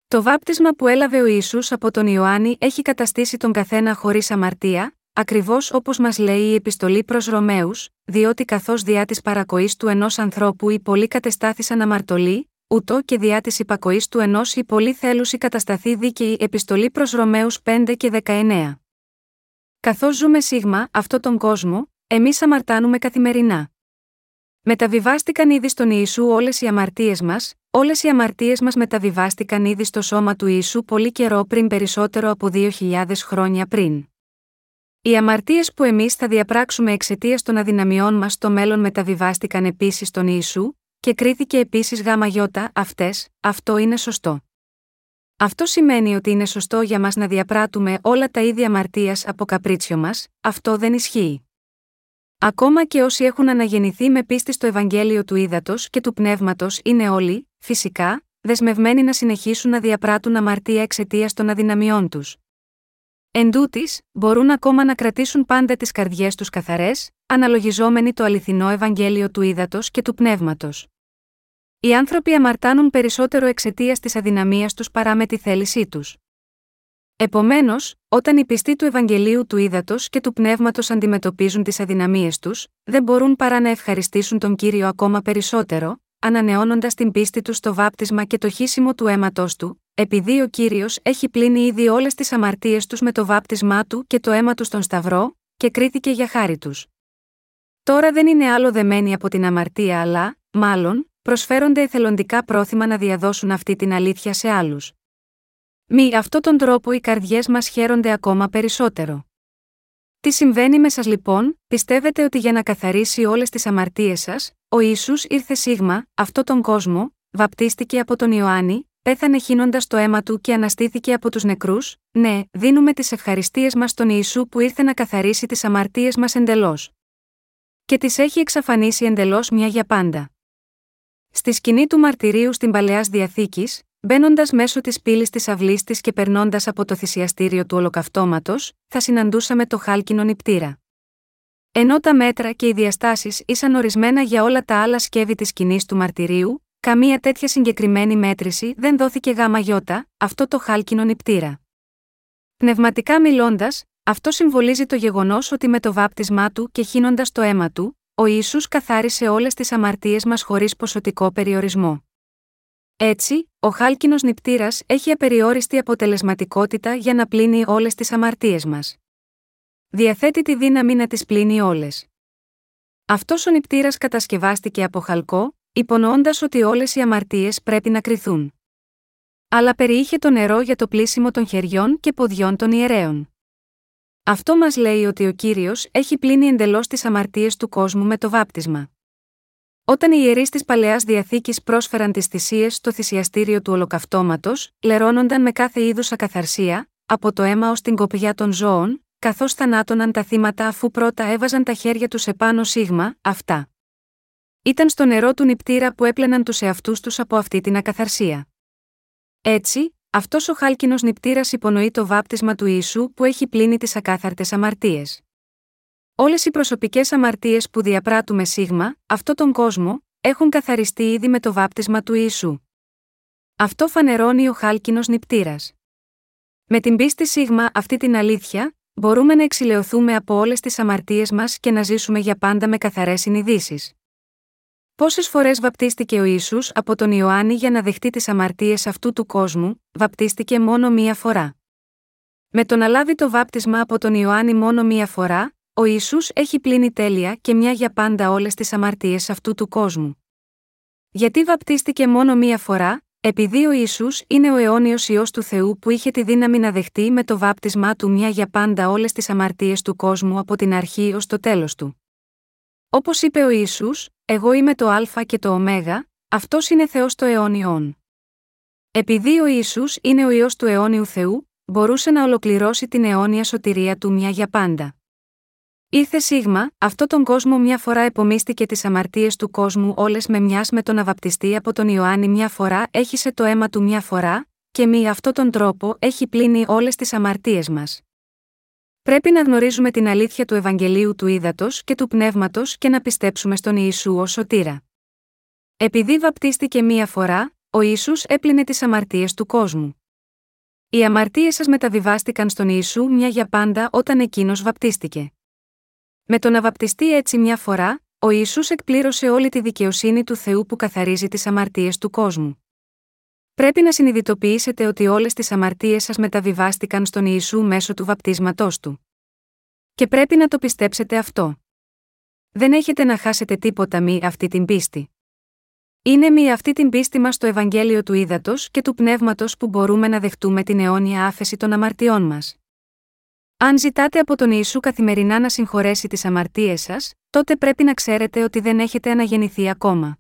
Το βάπτισμα που έλαβε ο Ισού από τον Ιωάννη έχει καταστήσει τον καθένα χωρίς αμαρτία, ακριβώς όπως μας λέει η επιστολή προς Ρωμαίους, διότι καθώς διά της παρακοής του ενός ανθρώπου οι πολλοί κατεστάθησαν αμαρτωλοί, ούτω και διά της υπακοής του ενός ή πολύ θέλουσι κατασταθεί δίκαιη επιστολή προς Ρωμαίους 5 και 19. Καθώς ζούμε σίγμα αυτόν τον κόσμο, εμείς αμαρτάνουμε καθημερινά. Μεταβιβάστηκαν ήδη στον Ιησού όλες οι αμαρτίες μας, όλες οι αμαρτίες μας μεταβιβάστηκαν ήδη στο σώμα του Ιησού πολύ καιρό πριν περισσότερο από 2.000 χρόνια πριν. Οι αμαρτίες που εμείς θα διαπράξουμε εξαιτίας των αδυναμιών μας στο μέλλον μεταβιβάστηκαν επίσης στον Ιησού, και κρίθηκε επίσης γάμα γιώτα αυτές, αυτό είναι σωστό. Αυτό σημαίνει ότι είναι σωστό για μας να διαπράττουμε όλα τα ίδια αμαρτίας από καπρίτσιο μας, αυτό δεν ισχύει. Ακόμα και όσοι έχουν αναγεννηθεί με πίστη στο Ευαγγέλιο του Ήδατος και του Πνεύματος είναι όλοι, φυσικά, δεσμευμένοι να συνεχίσουν να διαπράττουν αμαρτία εξαιτίας των αδυναμιών τους. Εν τούτης, μπορούν ακόμα να κρατήσουν πάντα τις καρδιές τους καθαρές, αναλογιζόμενοι το αληθινό Ευαγγέλιο του Ήδατος και του Πνεύματος. Οι άνθρωποι αμαρτάνουν περισσότερο εξαιτίας της αδυναμίας τους παρά με τη θέλησή τους. Επομένως, όταν οι πιστοί του Ευαγγελίου του Ήδατος και του Πνεύματος αντιμετωπίζουν τις αδυναμίες τους, δεν μπορούν παρά να ευχαριστήσουν τον κύριο ακόμα περισσότερο, ανανεώνοντας την πίστη τους στο βάπτισμα και το χύσιμο του αίματός του, επειδή ο κύριος έχει πλύνει ήδη όλες τις αμαρτίες τους με το βάπτισμά του και το αίμα τους στον Σταυρό, και κρίθηκε για χάρη τους. Τώρα δεν είναι άλλο δεμένοι από την αμαρτία, αλλά, μάλλον, προσφέρονται εθελοντικά πρόθυμα να διαδώσουν αυτή την αλήθεια σε άλλους. Μη αυτόν τον τρόπο οι καρδιές μας χαίρονται ακόμα περισσότερο. Τι συμβαίνει με σας λοιπόν, πιστεύετε ότι για να καθαρίσει όλες τις αμαρτίες σας, ο Ιησούς ήρθε σίγμα, αυτό τον κόσμο, βαπτίστηκε από τον Ιωάννη, πέθανε χύνοντας το αίμα του και αναστήθηκε από τους νεκρούς, ναι, δίνουμε τις ευχαριστίες μας στον Ιησού που ήρθε να καθαρίσει τις αμαρτίες μας εντελώς. Και τις έχει εξαφανίσει εντελώς μια για πάντα. Στη σκηνή του μαρτυρίου στην παλαιά διαθήκης, μπαίνοντας μέσω της πύλης της αυλής της και περνώντας από το θυσιαστήριο του ολοκαυτώματος, θα συναντούσαμε το χάλκινο νηπτήρα. Ενώ τα μέτρα και οι διαστάσεις ήσαν ορισμένα για όλα τα άλλα σκεύη της σκηνής του μαρτυρίου, καμία τέτοια συγκεκριμένη μέτρηση δεν δόθηκε γάμα γιώτα, αυτό το χάλκινο νηπτήρα. Πνευματικά μιλώντας, αυτό συμβολίζει το γεγονός ότι με το βάπτισμά του και χύνοντας το αίμα του, ο Ισού καθάρισε όλες τις αμαρτίες μας χωρίς ποσοτικό περιορισμό. Έτσι, ο χάλκινος νηπτήρας έχει απεριόριστη αποτελεσματικότητα για να πλύνει όλες τις αμαρτίες μας. Διαθέτει τη δύναμη να τις πλύνει όλες. Αυτός ο νηπτήρας κατασκευάστηκε από χαλκό, υπονοώντας ότι όλες οι αμαρτίες πρέπει να κρυθούν. Αλλά περιείχε το νερό για το πλήσιμο των χεριών και ποδιών των ιερέων. Αυτό μας λέει ότι ο κύριος έχει πλύνει εντελώς τις αμαρτίες του κόσμου με το βάπτισμα. Όταν οι ιερείς της παλαιάς διαθήκης πρόσφεραν τις θυσίες στο θυσιαστήριο του ολοκαυτώματος, λερώνονταν με κάθε είδους ακαθαρσία, από το αίμα ως την κοπιά των ζώων, καθώς θανάτωναν τα θύματα αφού πρώτα έβαζαν τα χέρια τους επάνω σίγμα, αυτά. Ήταν στο νερό του νηπτήρα που έπλαιναν τους εαυτούς τους από αυτή την ακαθαρσία. Έτσι, αυτός ο χάλκινος νηπτήρας υπονοεί το βάπτισμα του Ιησού που έχει πλύνει τις ακάθαρτες αμαρτίες. Όλες οι προσωπικές αμαρτίες που διαπράττουμε σίγμα, αυτό τον κόσμο, έχουν καθαριστεί ήδη με το βάπτισμα του Ιησού. Αυτό φανερώνει ο χάλκινος νηπτήρας. Με την πίστη σίγμα αυτή την αλήθεια, μπορούμε να εξηλαιωθούμε από όλες τις αμαρτίες μας και να ζήσουμε για πάντα με καθαρές συνειδήσεις. Πόσες φορές βαπτίστηκε ο Ισού από τον Ιωάννη για να δεχτεί τις αμαρτίες αυτού του κόσμου, βαπτίστηκε μόνο μία φορά. Με το να λάβει το βάπτισμα από τον Ιωάννη μόνο μία φορά, ο Ισού έχει πλύνει τέλεια και μια για πάντα όλες τις αμαρτίες αυτού του κόσμου. Γιατί βαπτίστηκε μόνο μία φορά, επειδή ο Ισού είναι ο αιώνιος ιό του Θεού που είχε τη δύναμη να δεχτεί με το βάπτισμά του μια για πάντα όλες τις αμαρτίες του κόσμου από την αρχή ως το τέλος του. Όπως είπε ο Ισού, Εγώ είμαι το Α και το Ω, αυτός είναι Θεός το αιώνιον. Επειδή ο Ισού είναι ο ιό του αιώνιου Θεού, μπορούσε να ολοκληρώσει την αιώνια σωτηρία του μια για πάντα. Ήρθε σίγμα, αυτό τον κόσμο μια φορά επομίστηκε τις αμαρτίες του κόσμου όλες με μιας με τον αβαπτιστή από τον Ιωάννη μια φορά έχισε το αίμα του μια φορά, και μη αυτόν τον τρόπο έχει πλύνει όλες τις αμαρτίες μας. Πρέπει να γνωρίζουμε την αλήθεια του Ευαγγελίου του Ήδατος και του Πνεύματος και να πιστέψουμε στον Ιησού ως σωτήρα. Επειδή βαπτίστηκε μία φορά, ο Ιησούς έπλυνε τις αμαρτίες του κόσμου. Οι αμαρτίες σας μεταβιβάστηκαν στον Ιησού μια για πάντα όταν εκείνος βαπτίστηκε. Με το να βαπτιστεί έτσι μια φορά, ο Ισού εκπλήρωσε όλη τη δικαιοσύνη του Θεού που καθαρίζει τις αμαρτίες του κόσμου. Πρέπει να συνειδητοποιήσετε ότι όλες τις αμαρτίες σας μεταβιβάστηκαν στον Ιησού μέσω του βαπτίσματός του. Και πρέπει να το πιστέψετε αυτό. Δεν έχετε να χάσετε τίποτα μη αυτή την πίστη. Είναι μη αυτή την πίστη μας στο Ευαγγέλιο του Ήδατος και του Πνεύματος που μπορούμε να δεχτούμε την αιώνια άφεση των αμαρτιών μας. Αν ζητάτε από τον Ιησού καθημερινά να συγχωρέσει τις αμαρτίες σας, τότε πρέπει να ξέρετε ότι δεν έχετε αναγεννηθεί ακόμα.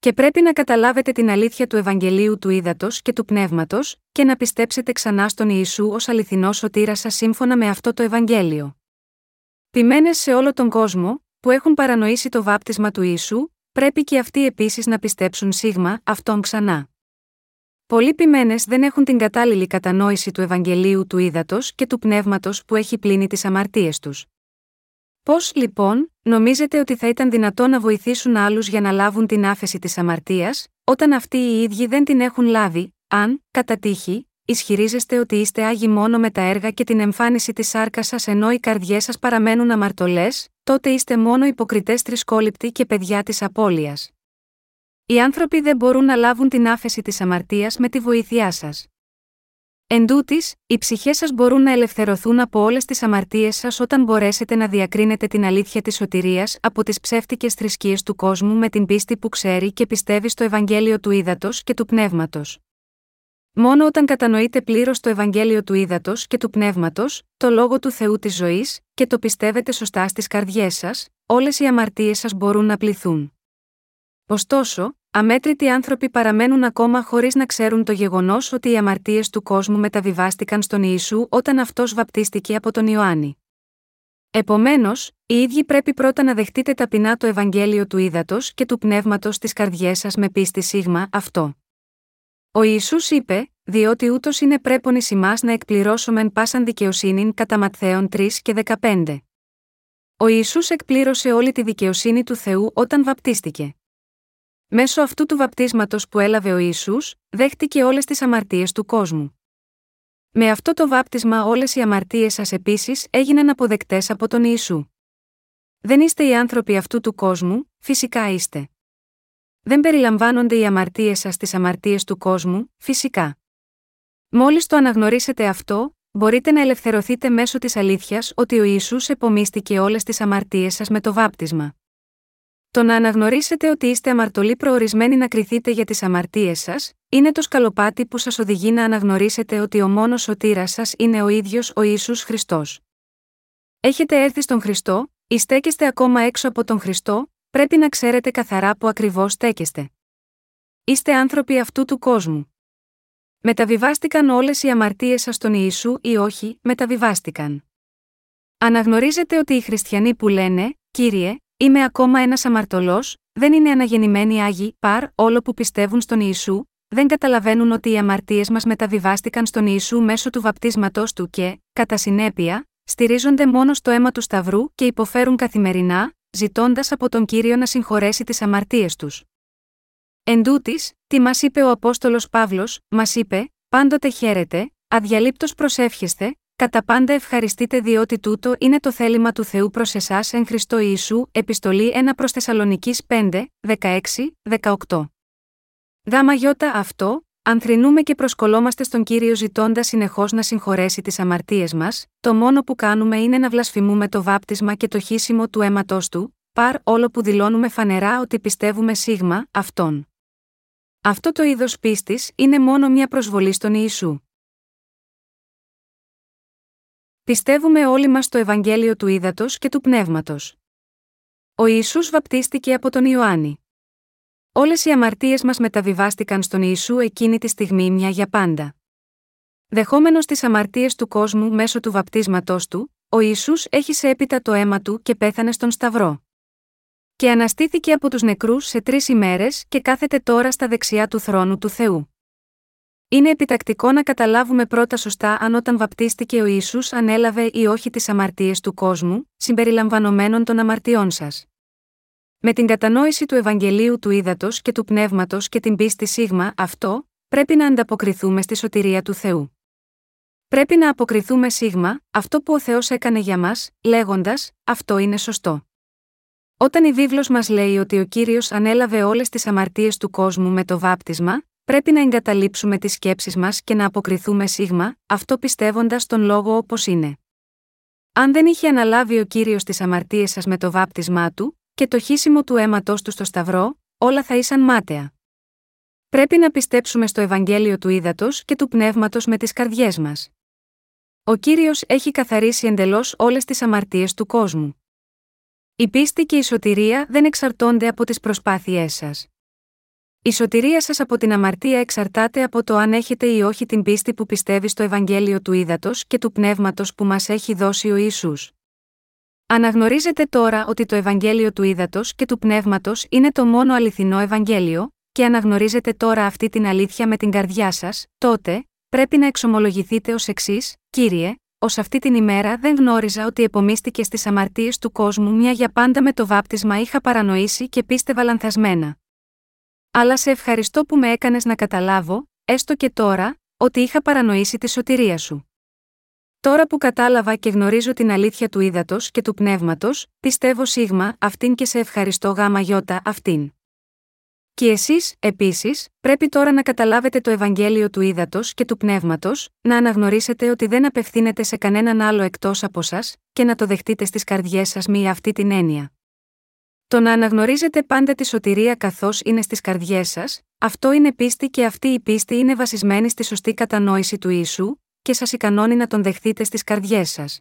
Και πρέπει να καταλάβετε την αλήθεια του Ευαγγελίου του Ήδατος και του Πνεύματος, και να πιστέψετε ξανά στον Ιησού ως αληθινός σωτήρας σα σύμφωνα με αυτό το Ευαγγέλιο. Ποιμένες σε όλο τον κόσμο, που έχουν παρανοήσει το βάπτισμα του Ιησού, πρέπει και αυτοί επίσης να πιστέψουν σίγμα αυτόν ξανά. Πολλοί ποιμένες δεν έχουν την κατάλληλη κατανόηση του Ευαγγελίου του Ήδατος και του Πνεύματος που έχει πλύνει τις αμαρτίες τους. Πώς, λοιπόν, νομίζετε ότι θα ήταν δυνατό να βοηθήσουν άλλους για να λάβουν την άφεση της αμαρτίας, όταν αυτοί οι ίδιοι δεν την έχουν λάβει, αν, κατά τύχη, ισχυρίζεστε ότι είστε άγιοι μόνο με τα έργα και την εμφάνιση της σάρκας σας ενώ οι καρδιές σας παραμένουν αμαρτωλές, τότε είστε μόνο υποκριτές τρισκόληπτοι και παιδιά της απώλειας. Οι άνθρωποι δεν μπορούν να λάβουν την άφεση της αμαρτίας με τη βοήθειά σας. Εν τούτης, οι ψυχές σας μπορούν να ελευθερωθούν από όλες τις αμαρτίες σας όταν μπορέσετε να διακρίνετε την αλήθεια της σωτηρίας από τις ψεύτικες θρησκείες του κόσμου με την πίστη που ξέρει και πιστεύει στο Ευαγγέλιο του Ήδατος και του Πνεύματος. Μόνο όταν κατανοείτε πλήρως το Ευαγγέλιο του Ήδατος και του Πνεύματος, το λόγο του Θεού της ζωής, και το πιστεύετε σωστά στις καρδιές σας, όλες οι αμαρτίες σας μπορούν να πληθούν. Ωστόσο, αμέτρητοι άνθρωποι παραμένουν ακόμα χωρίς να ξέρουν το γεγονός ότι οι αμαρτίες του κόσμου μεταβιβάστηκαν στον Ιησού όταν αυτός βαπτίστηκε από τον Ιωάννη. Επομένως, οι ίδιοι πρέπει πρώτα να δεχτείτε ταπεινά το Ευαγγέλιο του ύδατο και του πνεύματος στι καρδιές σας με πίστη σίγμα αυτό. Ο Ιησούς είπε, διότι ούτως είναι πρέπον εις να εκπληρώσομεν πάσαν δικαιοσύνην κατά Ματθαίων 3 και 15. Ο Ιησούς εκπλήρωσε όλη τη δικαιοσύνη του Θεού όταν βαπτίστηκε. Μέσω αυτού του βαπτίσματος που έλαβε ο Ιησούς, δέχτηκε όλες τις αμαρτίες του κόσμου. Με αυτό το βάπτισμα όλες οι αμαρτίες σας επίσης έγιναν αποδεκτές από τον Ιησού. Δεν είστε οι άνθρωποι αυτού του κόσμου, φυσικά είστε. Δεν περιλαμβάνονται οι αμαρτίες σας στις αμαρτίες του κόσμου, φυσικά. Μόλις το αναγνωρίσετε αυτό, μπορείτε να ελευθερωθείτε μέσω της αλήθειας ότι ο Ιησούς επομίστηκε όλες τις αμαρτίες σας με το βάπτισμα. Το να αναγνωρίσετε ότι είστε αμαρτωλοί προορισμένοι να κριθείτε για τις αμαρτίες σας, είναι το σκαλοπάτι που σας οδηγεί να αναγνωρίσετε ότι ο μόνος σωτήρας σας είναι ο ίδιος ο Ισού Χριστός. Έχετε έρθει στον Χριστό, ή στέκεστε ακόμα έξω από τον Χριστό, πρέπει να ξέρετε καθαρά που ακριβώς στέκεστε. Είστε άνθρωποι αυτού του κόσμου. Μεταβιβάστηκαν όλες οι αμαρτίες σας στον Ιησού ή όχι, μεταβιβάστηκαν. Αναγνωρίζετε ότι οι χριστιανοί που λένε, κύριε, Είμαι ακόμα ένας αμαρτωλός, δεν είναι αναγεννημένοι άγιοι, παρ όλο που πιστεύουν στον Ιησού, δεν καταλαβαίνουν ότι οι αμαρτίες μας μεταβιβάστηκαν στον Ιησού μέσω του βαπτίσματός του και, κατά συνέπεια, στηρίζονται μόνο στο αίμα του Σταυρού και υποφέρουν καθημερινά, ζητώντας από τον κύριο να συγχωρέσει τις αμαρτίες τους. Εν τούτης, τι μας είπε ο Απόστολος Παύλος, μας είπε: Πάντοτε χαίρετε, αδιαλείπτως προσεύχεστε, κατά πάντα ευχαριστείτε διότι τούτο είναι το θέλημα του Θεού προς εσάς εν Χριστώ Ιησού, επιστολή 1 προς Θεσσαλονική 5, 16, 18. Γάμα γιώτα αυτό, αν θρυνούμε και προσκολόμαστε στον κύριο ζητώντας συνεχώς να συγχωρέσει τις αμαρτίες μας, το μόνο που κάνουμε είναι να βλασφημούμε το βάπτισμα και το χύσιμο του αίματός του, παρ όλο που δηλώνουμε φανερά ότι πιστεύουμε σίγμα αυτόν. Αυτό το είδος πίστης είναι μόνο μια προσβολή στον Ιησού. Πιστεύουμε όλοι μας το Ευαγγέλιο του Ήδατος και του Πνεύματος. Ο Ιησούς βαπτίστηκε από τον Ιωάννη. Όλες οι αμαρτίες μας μεταβιβάστηκαν στον Ιησού εκείνη τη στιγμή μια για πάντα. Δεχόμενος τις αμαρτίες του κόσμου μέσω του βαπτίσματός του, ο Ισού έχει έπειτα το αίμα του και πέθανε στον Σταυρό. Και αναστήθηκε από τους νεκρούς σε τρεις ημέρες και κάθεται τώρα στα δεξιά του θρόνου του Θεού. Είναι επιτακτικό να καταλάβουμε πρώτα σωστά αν όταν βαπτίστηκε ο Ιησούς ανέλαβε ή όχι τις αμαρτίες του κόσμου, συμπεριλαμβανομένων των αμαρτιών σας. Με την κατανόηση του Ευαγγελίου του Ήδατος και του Πνεύματος και την πίστη σίγμα, αυτό, πρέπει να ανταποκριθούμε στη σωτηρία του Θεού. Πρέπει να αποκριθούμε σίγμα, αυτό που ο Θεός έκανε για μας, λέγοντας, Αυτό είναι σωστό. Όταν η βίβλος μας λέει ότι ο Κύριος ανέλαβε όλες τις αμαρτίες του κόσμου με το βάπτισμα, πρέπει να εγκαταλείψουμε τις σκέψεις μας και να αποκριθούμε σίγμα, αυτό πιστεύοντας τον λόγο όπως είναι. Αν δεν είχε αναλάβει ο Κύριος τις αμαρτίες σας με το βάπτισμά του, και το χύσιμο του αίματός του στο Σταυρό, όλα θα ήσαν μάταια. Πρέπει να πιστέψουμε στο Ευαγγέλιο του Ήδατος και του Πνεύματος με τις καρδιές μας. Ο κύριος έχει καθαρίσει εντελώς όλες τις αμαρτίες του κόσμου. Η πίστη και η σωτηρία δεν εξαρτώνται από τις προσπάθειές σας. Η σωτηρία σας από την αμαρτία εξαρτάται από το αν έχετε ή όχι την πίστη που πιστεύει στο Ευαγγέλιο του Ήδατος και του Πνεύματος που μας έχει δώσει ο Ιησούς. Αναγνωρίζετε τώρα ότι το Ευαγγέλιο του Ήδατος και του Πνεύματος είναι το μόνο αληθινό Ευαγγέλιο, και αναγνωρίζετε τώρα αυτή την αλήθεια με την καρδιά σας, τότε, πρέπει να εξομολογηθείτε ως εξής, κύριε, ως αυτή την ημέρα δεν γνώριζα ότι επομίστηκες στι αμαρτίες του κόσμου μια για πάντα με το βάπτισμα είχα παρανοήσει και πίστευα λανθασμένα. Αλλά σε ευχαριστώ που με έκανες να καταλάβω, έστω και τώρα, ότι είχα παρανοήσει τη σωτηρία σου. Τώρα που κατάλαβα και γνωρίζω την αλήθεια του ύδατος και του πνεύματος, πιστεύω σίγμα αυτήν και σε ευχαριστώ γάμα γιώτα αυτήν. Και εσείς, επίσης, πρέπει τώρα να καταλάβετε το Ευαγγέλιο του ύδατος και του πνεύματος, να αναγνωρίσετε ότι δεν απευθύνεται σε κανέναν άλλο εκτός από σας, και να το δεχτείτε στις καρδιές σας με αυτή την έννοια. Το να αναγνωρίζετε πάντα τη σωτηρία καθώς είναι στις καρδιές σας, αυτό είναι πίστη και αυτή η πίστη είναι βασισμένη στη σωστή κατανόηση του ίσου, και σας ικανώνει να τον δεχτείτε στις καρδιές σας.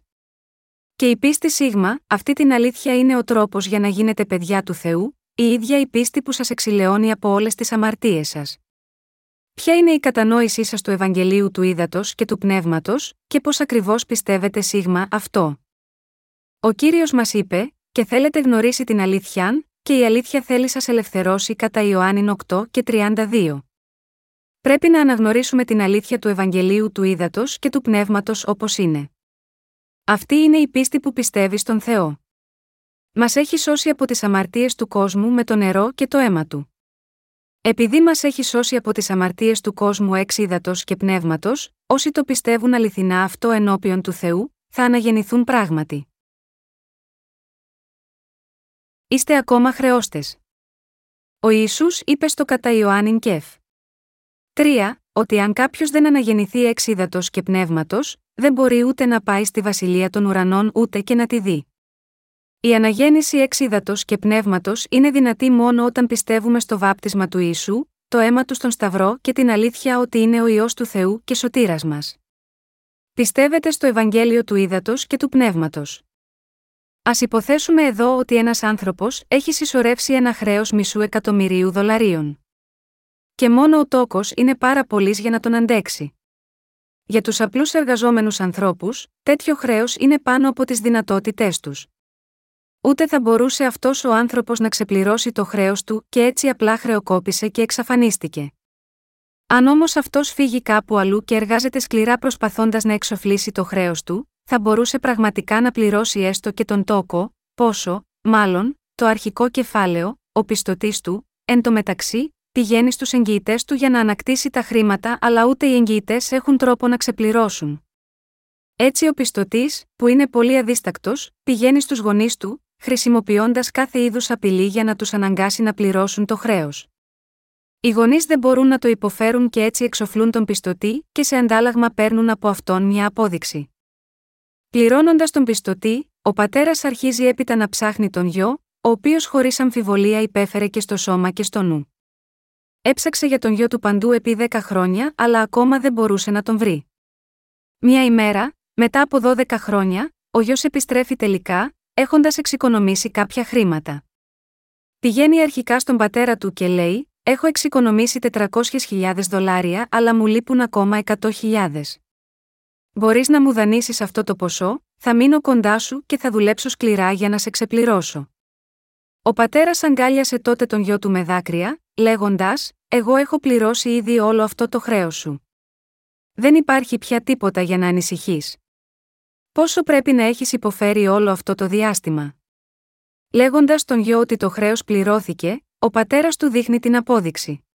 Και η πίστη σίγμα, αυτή την αλήθεια είναι ο τρόπος για να γίνετε παιδιά του Θεού, η ίδια η πίστη που σας εξηλαιώνει από όλες τις αμαρτίες σας. Ποια είναι η κατανόησή σας του Ευαγγελίου του Ήδατος και του Πνεύματος, και πώς ακριβώς πιστεύετε σίγμα αυτό; Ο κύριος μας είπε, και θέλετε γνωρίσει την αλήθεια, και η αλήθεια θέλει σας ελευθερώσει κατά Ιωάννη 8 και 32. Πρέπει να αναγνωρίσουμε την αλήθεια του Ευαγγελίου του Ήδατος και του Πνεύματος όπως είναι. Αυτή είναι η πίστη που πιστεύει στον Θεό. Μας έχει σώσει από τις αμαρτίες του κόσμου με το νερό και το αίμα του. Επειδή μας έχει σώσει από τις αμαρτίες του κόσμου εξ ύδατο και πνεύματος, όσοι το πιστεύουν αληθινά αυτό ενώπιον του Θεού, θα αναγεννηθούν πράγματι. Είστε ακόμα χρεώστε. Ο Ιησούς είπε στο κατά Ιωάννην Κεφ. 3. Ότι αν κάποιος δεν αναγεννηθεί εξ ύδατο και πνεύματος, δεν μπορεί ούτε να πάει στη βασιλεία των ουρανών ούτε και να τη δει. Η αναγέννηση εξ ύδατο και πνεύματος είναι δυνατή μόνο όταν πιστεύουμε στο βάπτισμα του ίσου, το αίμα του στον Σταυρό και την αλήθεια ότι είναι ο ιό του Θεού και σωτήρας μας. Πιστεύετε στο Ευαγγέλιο του ύδατο και του πνεύματος. Α υποθέσουμε εδώ ότι ένας άνθρωπος έχει συσσωρεύσει ένα χρέος μισού εκατομμυρίου δολαρίων. Και μόνο ο τόκος είναι πάρα πολύ για να τον αντέξει. Για τους απλούς εργαζόμενους ανθρώπους, τέτοιο χρέος είναι πάνω από τις δυνατότητές τους. Ούτε θα μπορούσε αυτός ο άνθρωπος να ξεπληρώσει το χρέος του και έτσι απλά χρεοκόπησε και εξαφανίστηκε. Αν όμως αυτός φύγει κάπου αλλού και εργάζεται σκληρά προσπαθώντας να εξοφλήσει το χρέος του, θα μπορούσε πραγματικά να πληρώσει έστω και τον τόκο, πόσο, μάλλον, το αρχικό κεφάλαιο, ο πιστωτής του, εν τω μεταξύ, πηγαίνει στους εγγυητές του για να ανακτήσει τα χρήματα, αλλά ούτε οι εγγυητές έχουν τρόπο να ξεπληρώσουν. Έτσι ο πιστωτής, που είναι πολύ αδίστακτος, πηγαίνει στους γονείς του, χρησιμοποιώντας κάθε είδους απειλή για να τους αναγκάσει να πληρώσουν το χρέος. Οι γονείς δεν μπορούν να το υποφέρουν και έτσι εξοφλούν τον πιστωτή και σε αντάλλαγμα παίρνουν από αυτόν μια απόδειξη. Πληρώνοντας τον πιστωτή, ο πατέρας αρχίζει έπειτα να ψάχνει τον γιο, ο οποίος χωρίς αμφιβολία υπέφερε και στο σώμα και στο νου. Έψαξε για τον γιο του παντού επί 10 χρόνια, αλλά ακόμα δεν μπορούσε να τον βρει. Μια ημέρα, μετά από 12 χρόνια, ο γιος επιστρέφει τελικά, έχοντας εξοικονομήσει κάποια χρήματα. Πηγαίνει αρχικά στον πατέρα του και λέει: Έχω εξοικονομήσει 400.000 δολάρια, αλλά μου λείπουν ακόμα 100.000. Μπορείς να μου δανείσεις αυτό το ποσό, θα μείνω κοντά σου και θα δουλέψω σκληρά για να σε ξεπληρώσω. Ο πατέρας αγκάλιασε τότε τον γιο του με δάκρυα, λέγοντας: Εγώ έχω πληρώσει ήδη όλο αυτό το χρέος σου. Δεν υπάρχει πια τίποτα για να ανησυχείς. Πόσο πρέπει να έχεις υποφέρει όλο αυτό το διάστημα; Λέγοντας τον γιο ότι το χρέος πληρώθηκε, ο πατέρας του δείχνει την απόδειξη.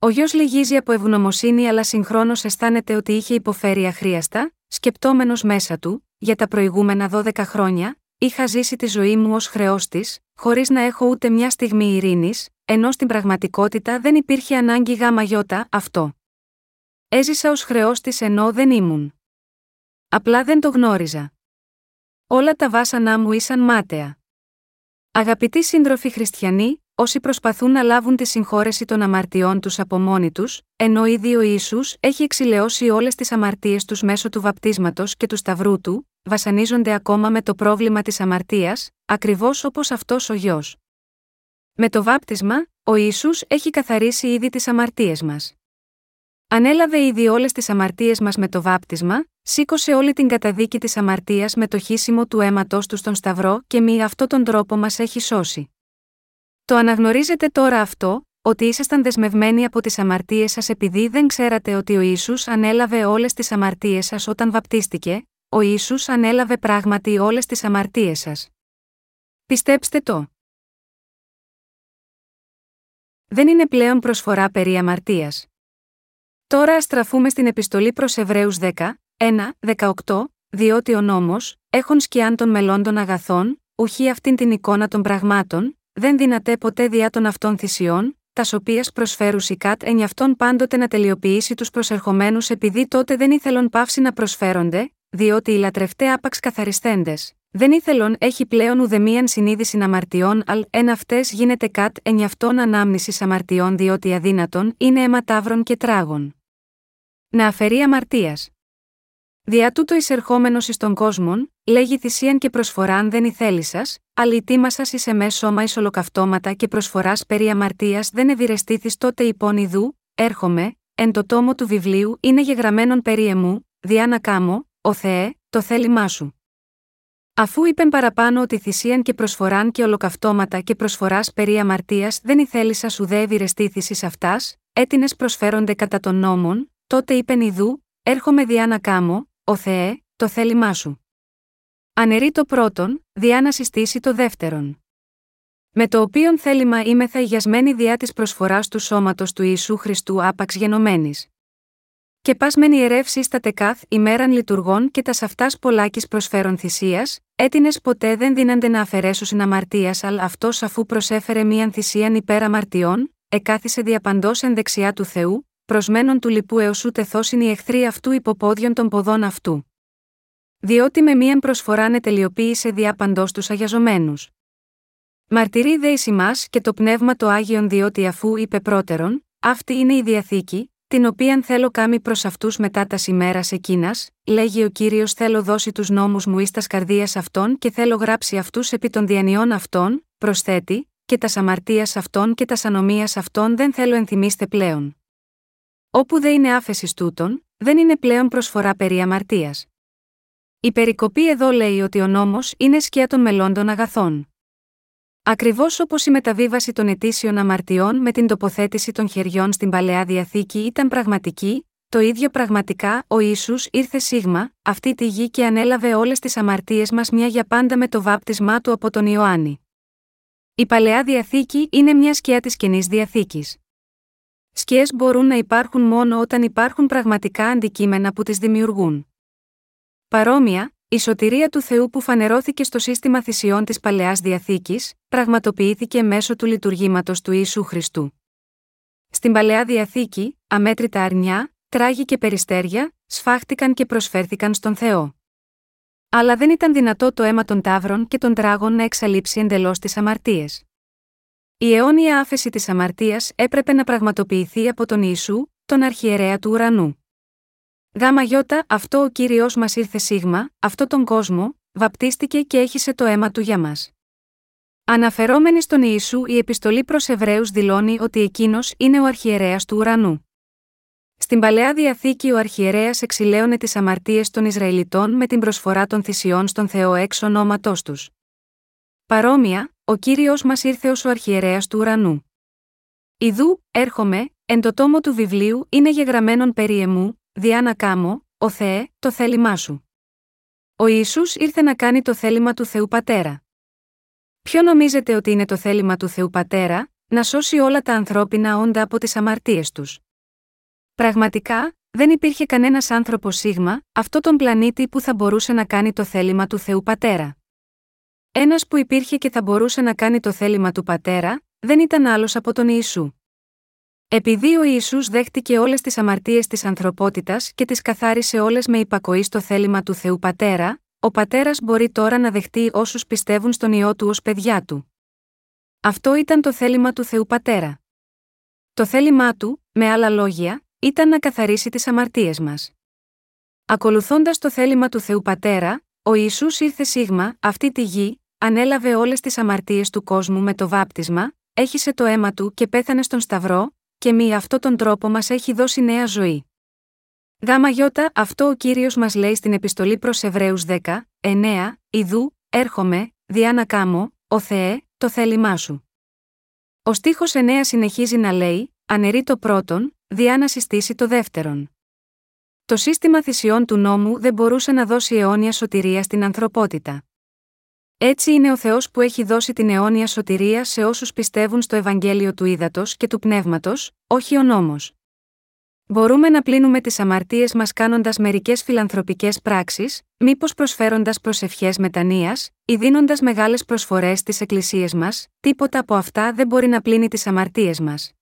Ο γιος λυγίζει από ευγνωμοσύνη αλλά συγχρόνως αισθάνεται ότι είχε υποφέρει αχρίαστα, σκεπτόμενος μέσα του, για τα προηγούμενα 12 χρόνια, είχα ζήσει τη ζωή μου ως χρεός της, χωρίς να έχω ούτε μια στιγμή ειρήνης, ενώ στην πραγματικότητα δεν υπήρχε ανάγκη γάμα γιώτα αυτό. Έζησα ως χρεός της ενώ δεν ήμουν. Απλά δεν το γνώριζα. Όλα τα βάσανά μου ήσαν μάταια. Αγαπητοί σύντροφοι χριστιανοί, όσοι προσπαθούν να λάβουν τη συγχώρεση των αμαρτιών τους από μόνοι τους, ενώ ήδη ο ίσου έχει εξηλαιώσει όλες τις αμαρτίες τους μέσω του βαπτίσματος και του σταυρού του, βασανίζονται ακόμα με το πρόβλημα της αμαρτίας, ακριβώς όπως αυτός ο γιος. Με το βάπτισμα, ο ίσου έχει καθαρίσει ήδη τις αμαρτίες μας. Ανέλαβε ήδη όλες τις αμαρτίες μας με το βάπτισμα, σήκωσε όλη την καταδίκη της αμαρτίας με το χύσιμο του αίματό του στον Σταυρό και με αυτόν τον τρόπο μας έχει σώσει. Το αναγνωρίζετε τώρα αυτό, ότι ήσασταν δεσμευμένοι από τις αμαρτίες σας επειδή δεν ξέρατε ότι ο ίσου ανέλαβε όλες τις αμαρτίες σας όταν βαπτίστηκε, ο ίσου ανέλαβε πράγματι όλες τις αμαρτίες σας. Πιστέψτε το. Δεν είναι πλέον προσφορά περί αμαρτίας. Τώρα στραφούμε στην επιστολή προς Εβραίους 10, 1, 18, διότι ο νόμος, έχουν σκιάν των μελών των αγαθών, ουχή αυτήν την εικόνα των πραγμάτων, δεν δυνατέ ποτέ διά των αυτών θυσιών, τας οποίας προσφέρουν κατ εν αυτόν πάντοτε να τελειοποιήσει τους προσερχομένους επειδή τότε δεν ήθελον πάυση να προσφέρονται, διότι οι λατρευτέ άπαξ καθαριστέντες, δεν ήθελον έχει πλέον ουδεμίαν συνείδηση αμαρτιών, αλ εν αυτές γίνεται κατ εν αυτόν ανάμνησης αμαρτιών διότι αδύνατον είναι αίμα τάβρων και τράγων. Να αφαιρεί αμαρτίας. Δια τούτο εισερχόμενο εις τον κόσμον, λέγει θυσίαν και προσφοράν δεν ηθέλη σας, αλλά η τίμα σας ει εμέ σώμα εις ολοκαυτώματα και προσφοράς περί αμαρτίας δεν ευηρεστήθης τότε υπόν ιδού, έρχομαι, εν το τόμο του βιβλίου είναι γεγραμμένον περί εμού, διά να κάμω, ο Θεέ, το θέλημά σου. Αφού είπεν παραπάνω ότι θυσίαν και προσφοράν και ολοκαυτώματα και προσφοράς περί αμαρτίας δεν ηθέλησα σου δε ευηρεστήθηση αυτάς, έτινε προσφέρονται κατά των νόμων, τότε είπεν Ιδού, έρχομαι διά να κάμω, ο Θεέ, το θέλημά σου. Ανερεί το πρώτον, διά να συστήσει το δεύτερον. Με το οποίον θέλημα είμαι θα ηγιασμένη διά της προσφοράς του σώματος του Ιησού Χριστού άπαξ γενομένης. Και πας μεν ιερεύσεις στα τεκάθ ημέραν λειτουργών και τα αυτά πολλάκη προσφέρον θυσίας, έτινε ποτέ δεν δίνανται να αφαιρέσουν αμαρτίας, αλλά αυτός αφού προσέφερε μίαν θυσίαν υπέρ αμαρτιών, εκάθισε διαπαντός εν δεξιά του Θεού, προσμένων του λοιπού έως ούτε θόσιν οι εχθροί αυτού υποπόδιων των ποδών αυτού. Διότι με μίαν προσφορά τελειοποίησε διάπαντό τους αγιαζομένους. Μαρτυρεί δε εις και το πνεύμα το Άγιον διότι αφού είπε πρώτερον, αυτή είναι η διαθήκη, την οποίαν θέλω κάμει προς αυτούς μετά τας ημέρας εκείνας, λέγει ο κύριος θέλω δώσει τους νόμους μου εις τας καρδίας αυτών και θέλω γράψει αυτούς επί των διανιών αυτών, προσθέτει, και τας αμαρτίας αυτών και τας ανομίας αυτών δεν θέλω ενθυμίστε πλέον. Όπου δεν είναι άφεσης τούτων, δεν είναι πλέον προσφορά περί αμαρτίας. Η περικοπή εδώ λέει ότι ο νόμος είναι σκιά των μελών αγαθών. Ακριβώς όπως η μεταβίβαση των ετήσιων αμαρτιών με την τοποθέτηση των χεριών στην παλαιά διαθήκη ήταν πραγματική, το ίδιο πραγματικά ο ίσου ήρθε σίγμα, αυτή τη γη και ανέλαβε όλες τις αμαρτίες μας μια για πάντα με το βάπτισμά του από τον Ιωάννη. Η παλαιά διαθήκη είναι μια σκιά της καινής διαθήκης. Σκιές μπορούν να υπάρχουν μόνο όταν υπάρχουν πραγματικά αντικείμενα που τις δημιουργούν. Παρόμοια, η σωτηρία του Θεού που φανερώθηκε στο σύστημα θυσιών της παλαιάς διαθήκης, πραγματοποιήθηκε μέσω του λειτουργήματος του Ιησού Χριστού. Στην παλαιά διαθήκη, αμέτρητα αρνιά, τράγοι και περιστέρια, σφάχτηκαν και προσφέρθηκαν στον Θεό. Αλλά δεν ήταν δυνατό το αίμα των τάβρων και των τράγων να εξαλείψει εντελώς τις αμαρτίες. Η αιώνια άφεση της αμαρτίας έπρεπε να πραγματοποιηθεί από τον Ιησού, τον αρχιερέα του ουρανού. Γάμα γιώτα, αυτό ο κύριος μας ήρθε σίγμα, αυτό τον κόσμο, βαπτίστηκε και έχισε το αίμα του για μας. Αναφερόμενη στον Ιησού, η επιστολή προς Εβραίους δηλώνει ότι εκείνος είναι ο αρχιερέας του ουρανού. Στην παλαιά διαθήκη ο αρχιερέας εξηλαίωνε τις αμαρτίες των Ισραηλιτών με την προσφορά των θυσιών στον Θεό εξ ονόματός τους. Παρόμοια, ο κύριος μας ήρθε ως ο αρχιερέας του ουρανού. Ιδού, έρχομαι, εν το τόμο του βιβλίου είναι γεγραμμένον περί εμού, διά να κάμω, ο Θεέ, το θέλημά σου. Ο Ισού ήρθε να κάνει το θέλημα του Θεού Πατέρα. Ποιο νομίζετε ότι είναι το θέλημα του Θεού Πατέρα, να σώσει όλα τα ανθρώπινα όντα από τις αμαρτίες τους. Πραγματικά, δεν υπήρχε κανένας άνθρωπος σίγμα, αυτό τον πλανήτη που θα μπορούσε να κάνει το θέλημα του Θεού Πατέρα. Ένας που υπήρχε και θα μπορούσε να κάνει το θέλημα του Πατέρα, δεν ήταν άλλος από τον Ιησού. Επειδή ο Ιησούς δέχτηκε όλες τις αμαρτίες της ανθρωπότητας και τις καθάρισε όλες με υπακοή στο θέλημα του Θεού Πατέρα, ο Πατέρας μπορεί τώρα να δεχτεί όσους πιστεύουν στον ιό του ως παιδιά του. Αυτό ήταν το θέλημα του Θεού Πατέρα. Το θέλημά του, με άλλα λόγια, ήταν να καθαρίσει τις αμαρτίες μας. Ακολουθώντας το θέλημα του Θεού Πατέρα, ο Ιησούς ήρθε σίγμα, αυτή τη γη, ανέλαβε όλες τις αμαρτίες του κόσμου με το βάπτισμα, έχισε το αίμα του και πέθανε στον Σταυρό, και με αυτόν τον τρόπο μας έχει δώσει νέα ζωή. Γάμα γιώτα, αυτό ο κύριος μας λέει στην επιστολή προς Εβραίους 10, 9, Ιδού, έρχομαι, διά να κάμω, ο Θεέ, το θέλημά σου. Ο στίχος 9 συνεχίζει να λέει, ανερεί το πρώτον, διά να συστήσει το δεύτερον. Το σύστημα θυσιών του νόμου δεν μπορούσε να δώσει αιώνια σωτηρία στην ανθρωπότητα. Έτσι είναι ο Θεός που έχει δώσει την αιώνια σωτηρία σε όσους πιστεύουν στο Ευαγγέλιο του Ήδατος και του Πνεύματος, όχι ο νόμος. Μπορούμε να πλύνουμε τις αμαρτίες μας κάνοντας μερικές φιλανθρωπικές πράξεις, μήπως προσφέροντας προσευχές μετανία, ή δίνοντας μεγάλες προσφορές στις εκκλησίες μας, τίποτα από αυτά δεν μπορεί να πλύνει τις αμαρτίες μας.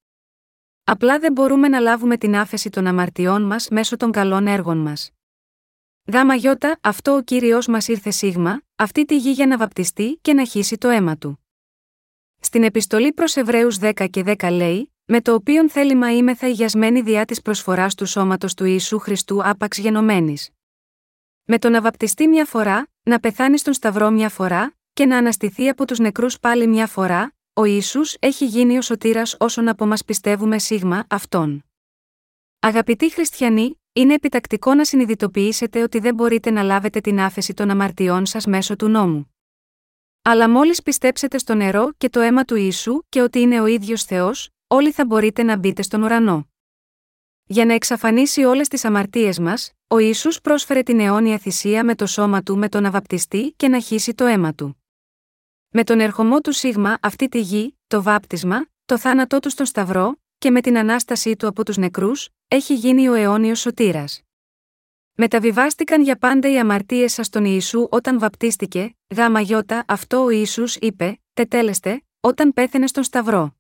Απλά δεν μπορούμε να λάβουμε την άφεση των αμαρτιών μας μέσω των καλών έργων μας. Γάμα γιώτα, αυτό ο κύριος μας ήρθε σίγμα, αυτή τη γη για να βαπτιστεί και να χύσει το αίμα του. Στην επιστολή προς Εβραίους 10 και 10 λέει, με το οποίον θέλημα είμεθα υγιασμένοι διά της προσφοράς του σώματος του Ιησού Χριστού άπαξ γενομένης. Με το να βαπτιστεί μια φορά, να πεθάνει στον Σταυρό μια φορά, και να αναστηθεί από τους νεκρούς πάλι μια φορά, ο Ισού έχει γίνει ο σωτήρας όσων από μας πιστεύουμε σίγμα αυτόν. Αγαπητοί χριστιανοί, είναι επιτακτικό να συνειδητοποιήσετε ότι δεν μπορείτε να λάβετε την άφεση των αμαρτιών σας μέσω του νόμου. Αλλά μόλις πιστέψετε στο νερό και το αίμα του Ιησού και ότι είναι ο ίδιος Θεός, όλοι θα μπορείτε να μπείτε στον ουρανό. Για να εξαφανίσει όλες τις αμαρτίες μας, ο Ισού πρόσφερε την αιώνια θυσία με το σώμα του με τον αβαπτιστή και να χύσει το αίμα του. Με τον ερχομό του Σίγμα αυτή τη γη, το βάπτισμα, το θάνατό του στον Σταυρό, και με την ανάστασή του από τους νεκρούς, έχει γίνει ο αιώνιος σωτήρας. Μεταβιβάστηκαν για πάντα οι αμαρτίες σας στον Ιησού όταν βαπτίστηκε, γάμα γιώτα, αυτό ο Ιησούς είπε, τετέλεστε, όταν πέθαινε στον Σταυρό.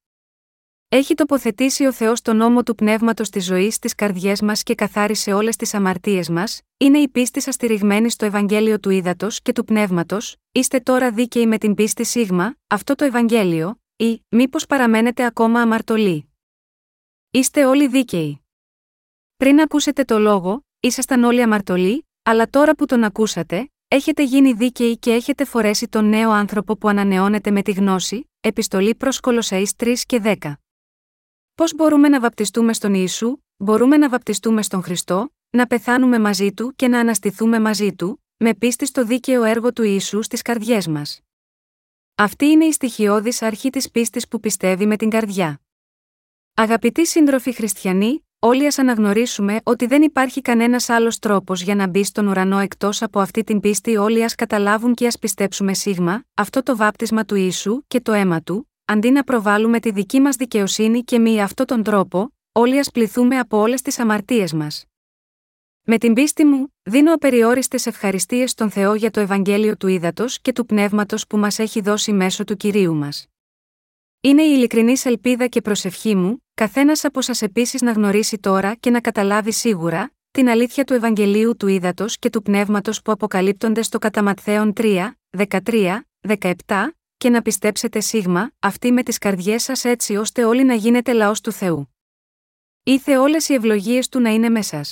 Έχει τοποθετήσει ο Θεός τον νόμο του πνεύματος της ζωής στι καρδιές μας και καθάρισε όλες τις αμαρτίες μας, είναι η πίστη σας στηριγμένη στο Ευαγγέλιο του Ήδατος και του Πνεύματος, είστε τώρα δίκαιοι με την πίστη σίγμα, αυτό το Ευαγγέλιο, ή, μήπως παραμένετε ακόμα αμαρτωλοί. Είστε όλοι δίκαιοι. Πριν ακούσετε το λόγο, ήσασταν όλοι αμαρτωλοί, αλλά τώρα που τον ακούσατε, έχετε γίνει δίκαιοι και έχετε φορέσει τον νέο άνθρωπο που ανανεώνεται με τη γνώση, επιστολή προς Κολοσσαεί 3 και 10. Πώς μπορούμε να βαπτιστούμε στον Ιησού, μπορούμε να βαπτιστούμε στον Χριστό, να πεθάνουμε μαζί του και να αναστηθούμε μαζί του, με πίστη στο δίκαιο έργο του Ιησού στις καρδιές μας. Αυτή είναι η στοιχειώδης αρχή της πίστης που πιστεύει με την καρδιά. Αγαπητοί σύντροφοι χριστιανοί, όλοι ας αναγνωρίσουμε ότι δεν υπάρχει κανένας άλλος τρόπος για να μπει στον ουρανό εκτός από αυτή την πίστη. Όλοι ας καταλάβουν και ας πιστέψουμε σίγμα, αυτό το βάπτισμα του Ιησού και το αίμα του, αντί να προβάλλουμε τη δική μας δικαιοσύνη και μη αυτόν τον τρόπο, όλοι ας πληθούμε από όλες τις αμαρτίες μας. Με την πίστη μου, δίνω απεριόριστες ευχαριστίες στον Θεό για το Ευαγγέλιο του Ήδατος και του Πνεύματος που μας έχει δώσει μέσω του κυρίου μας. Είναι η ειλικρινής ελπίδα και προσευχή μου, καθένας από σας επίσης να γνωρίσει τώρα και να καταλάβει σίγουρα την αλήθεια του Ευαγγελίου του Ήδατος και του Πνεύματος που αποκαλύπτονται στο Καταματθέον 3, 13, 17, και να πιστέψετε σίγμα, αυτή με τις καρδιές σας έτσι ώστε όλοι να γίνετε λαός του Θεού. Ήθε όλες οι ευλογίες του να είναι μέσα.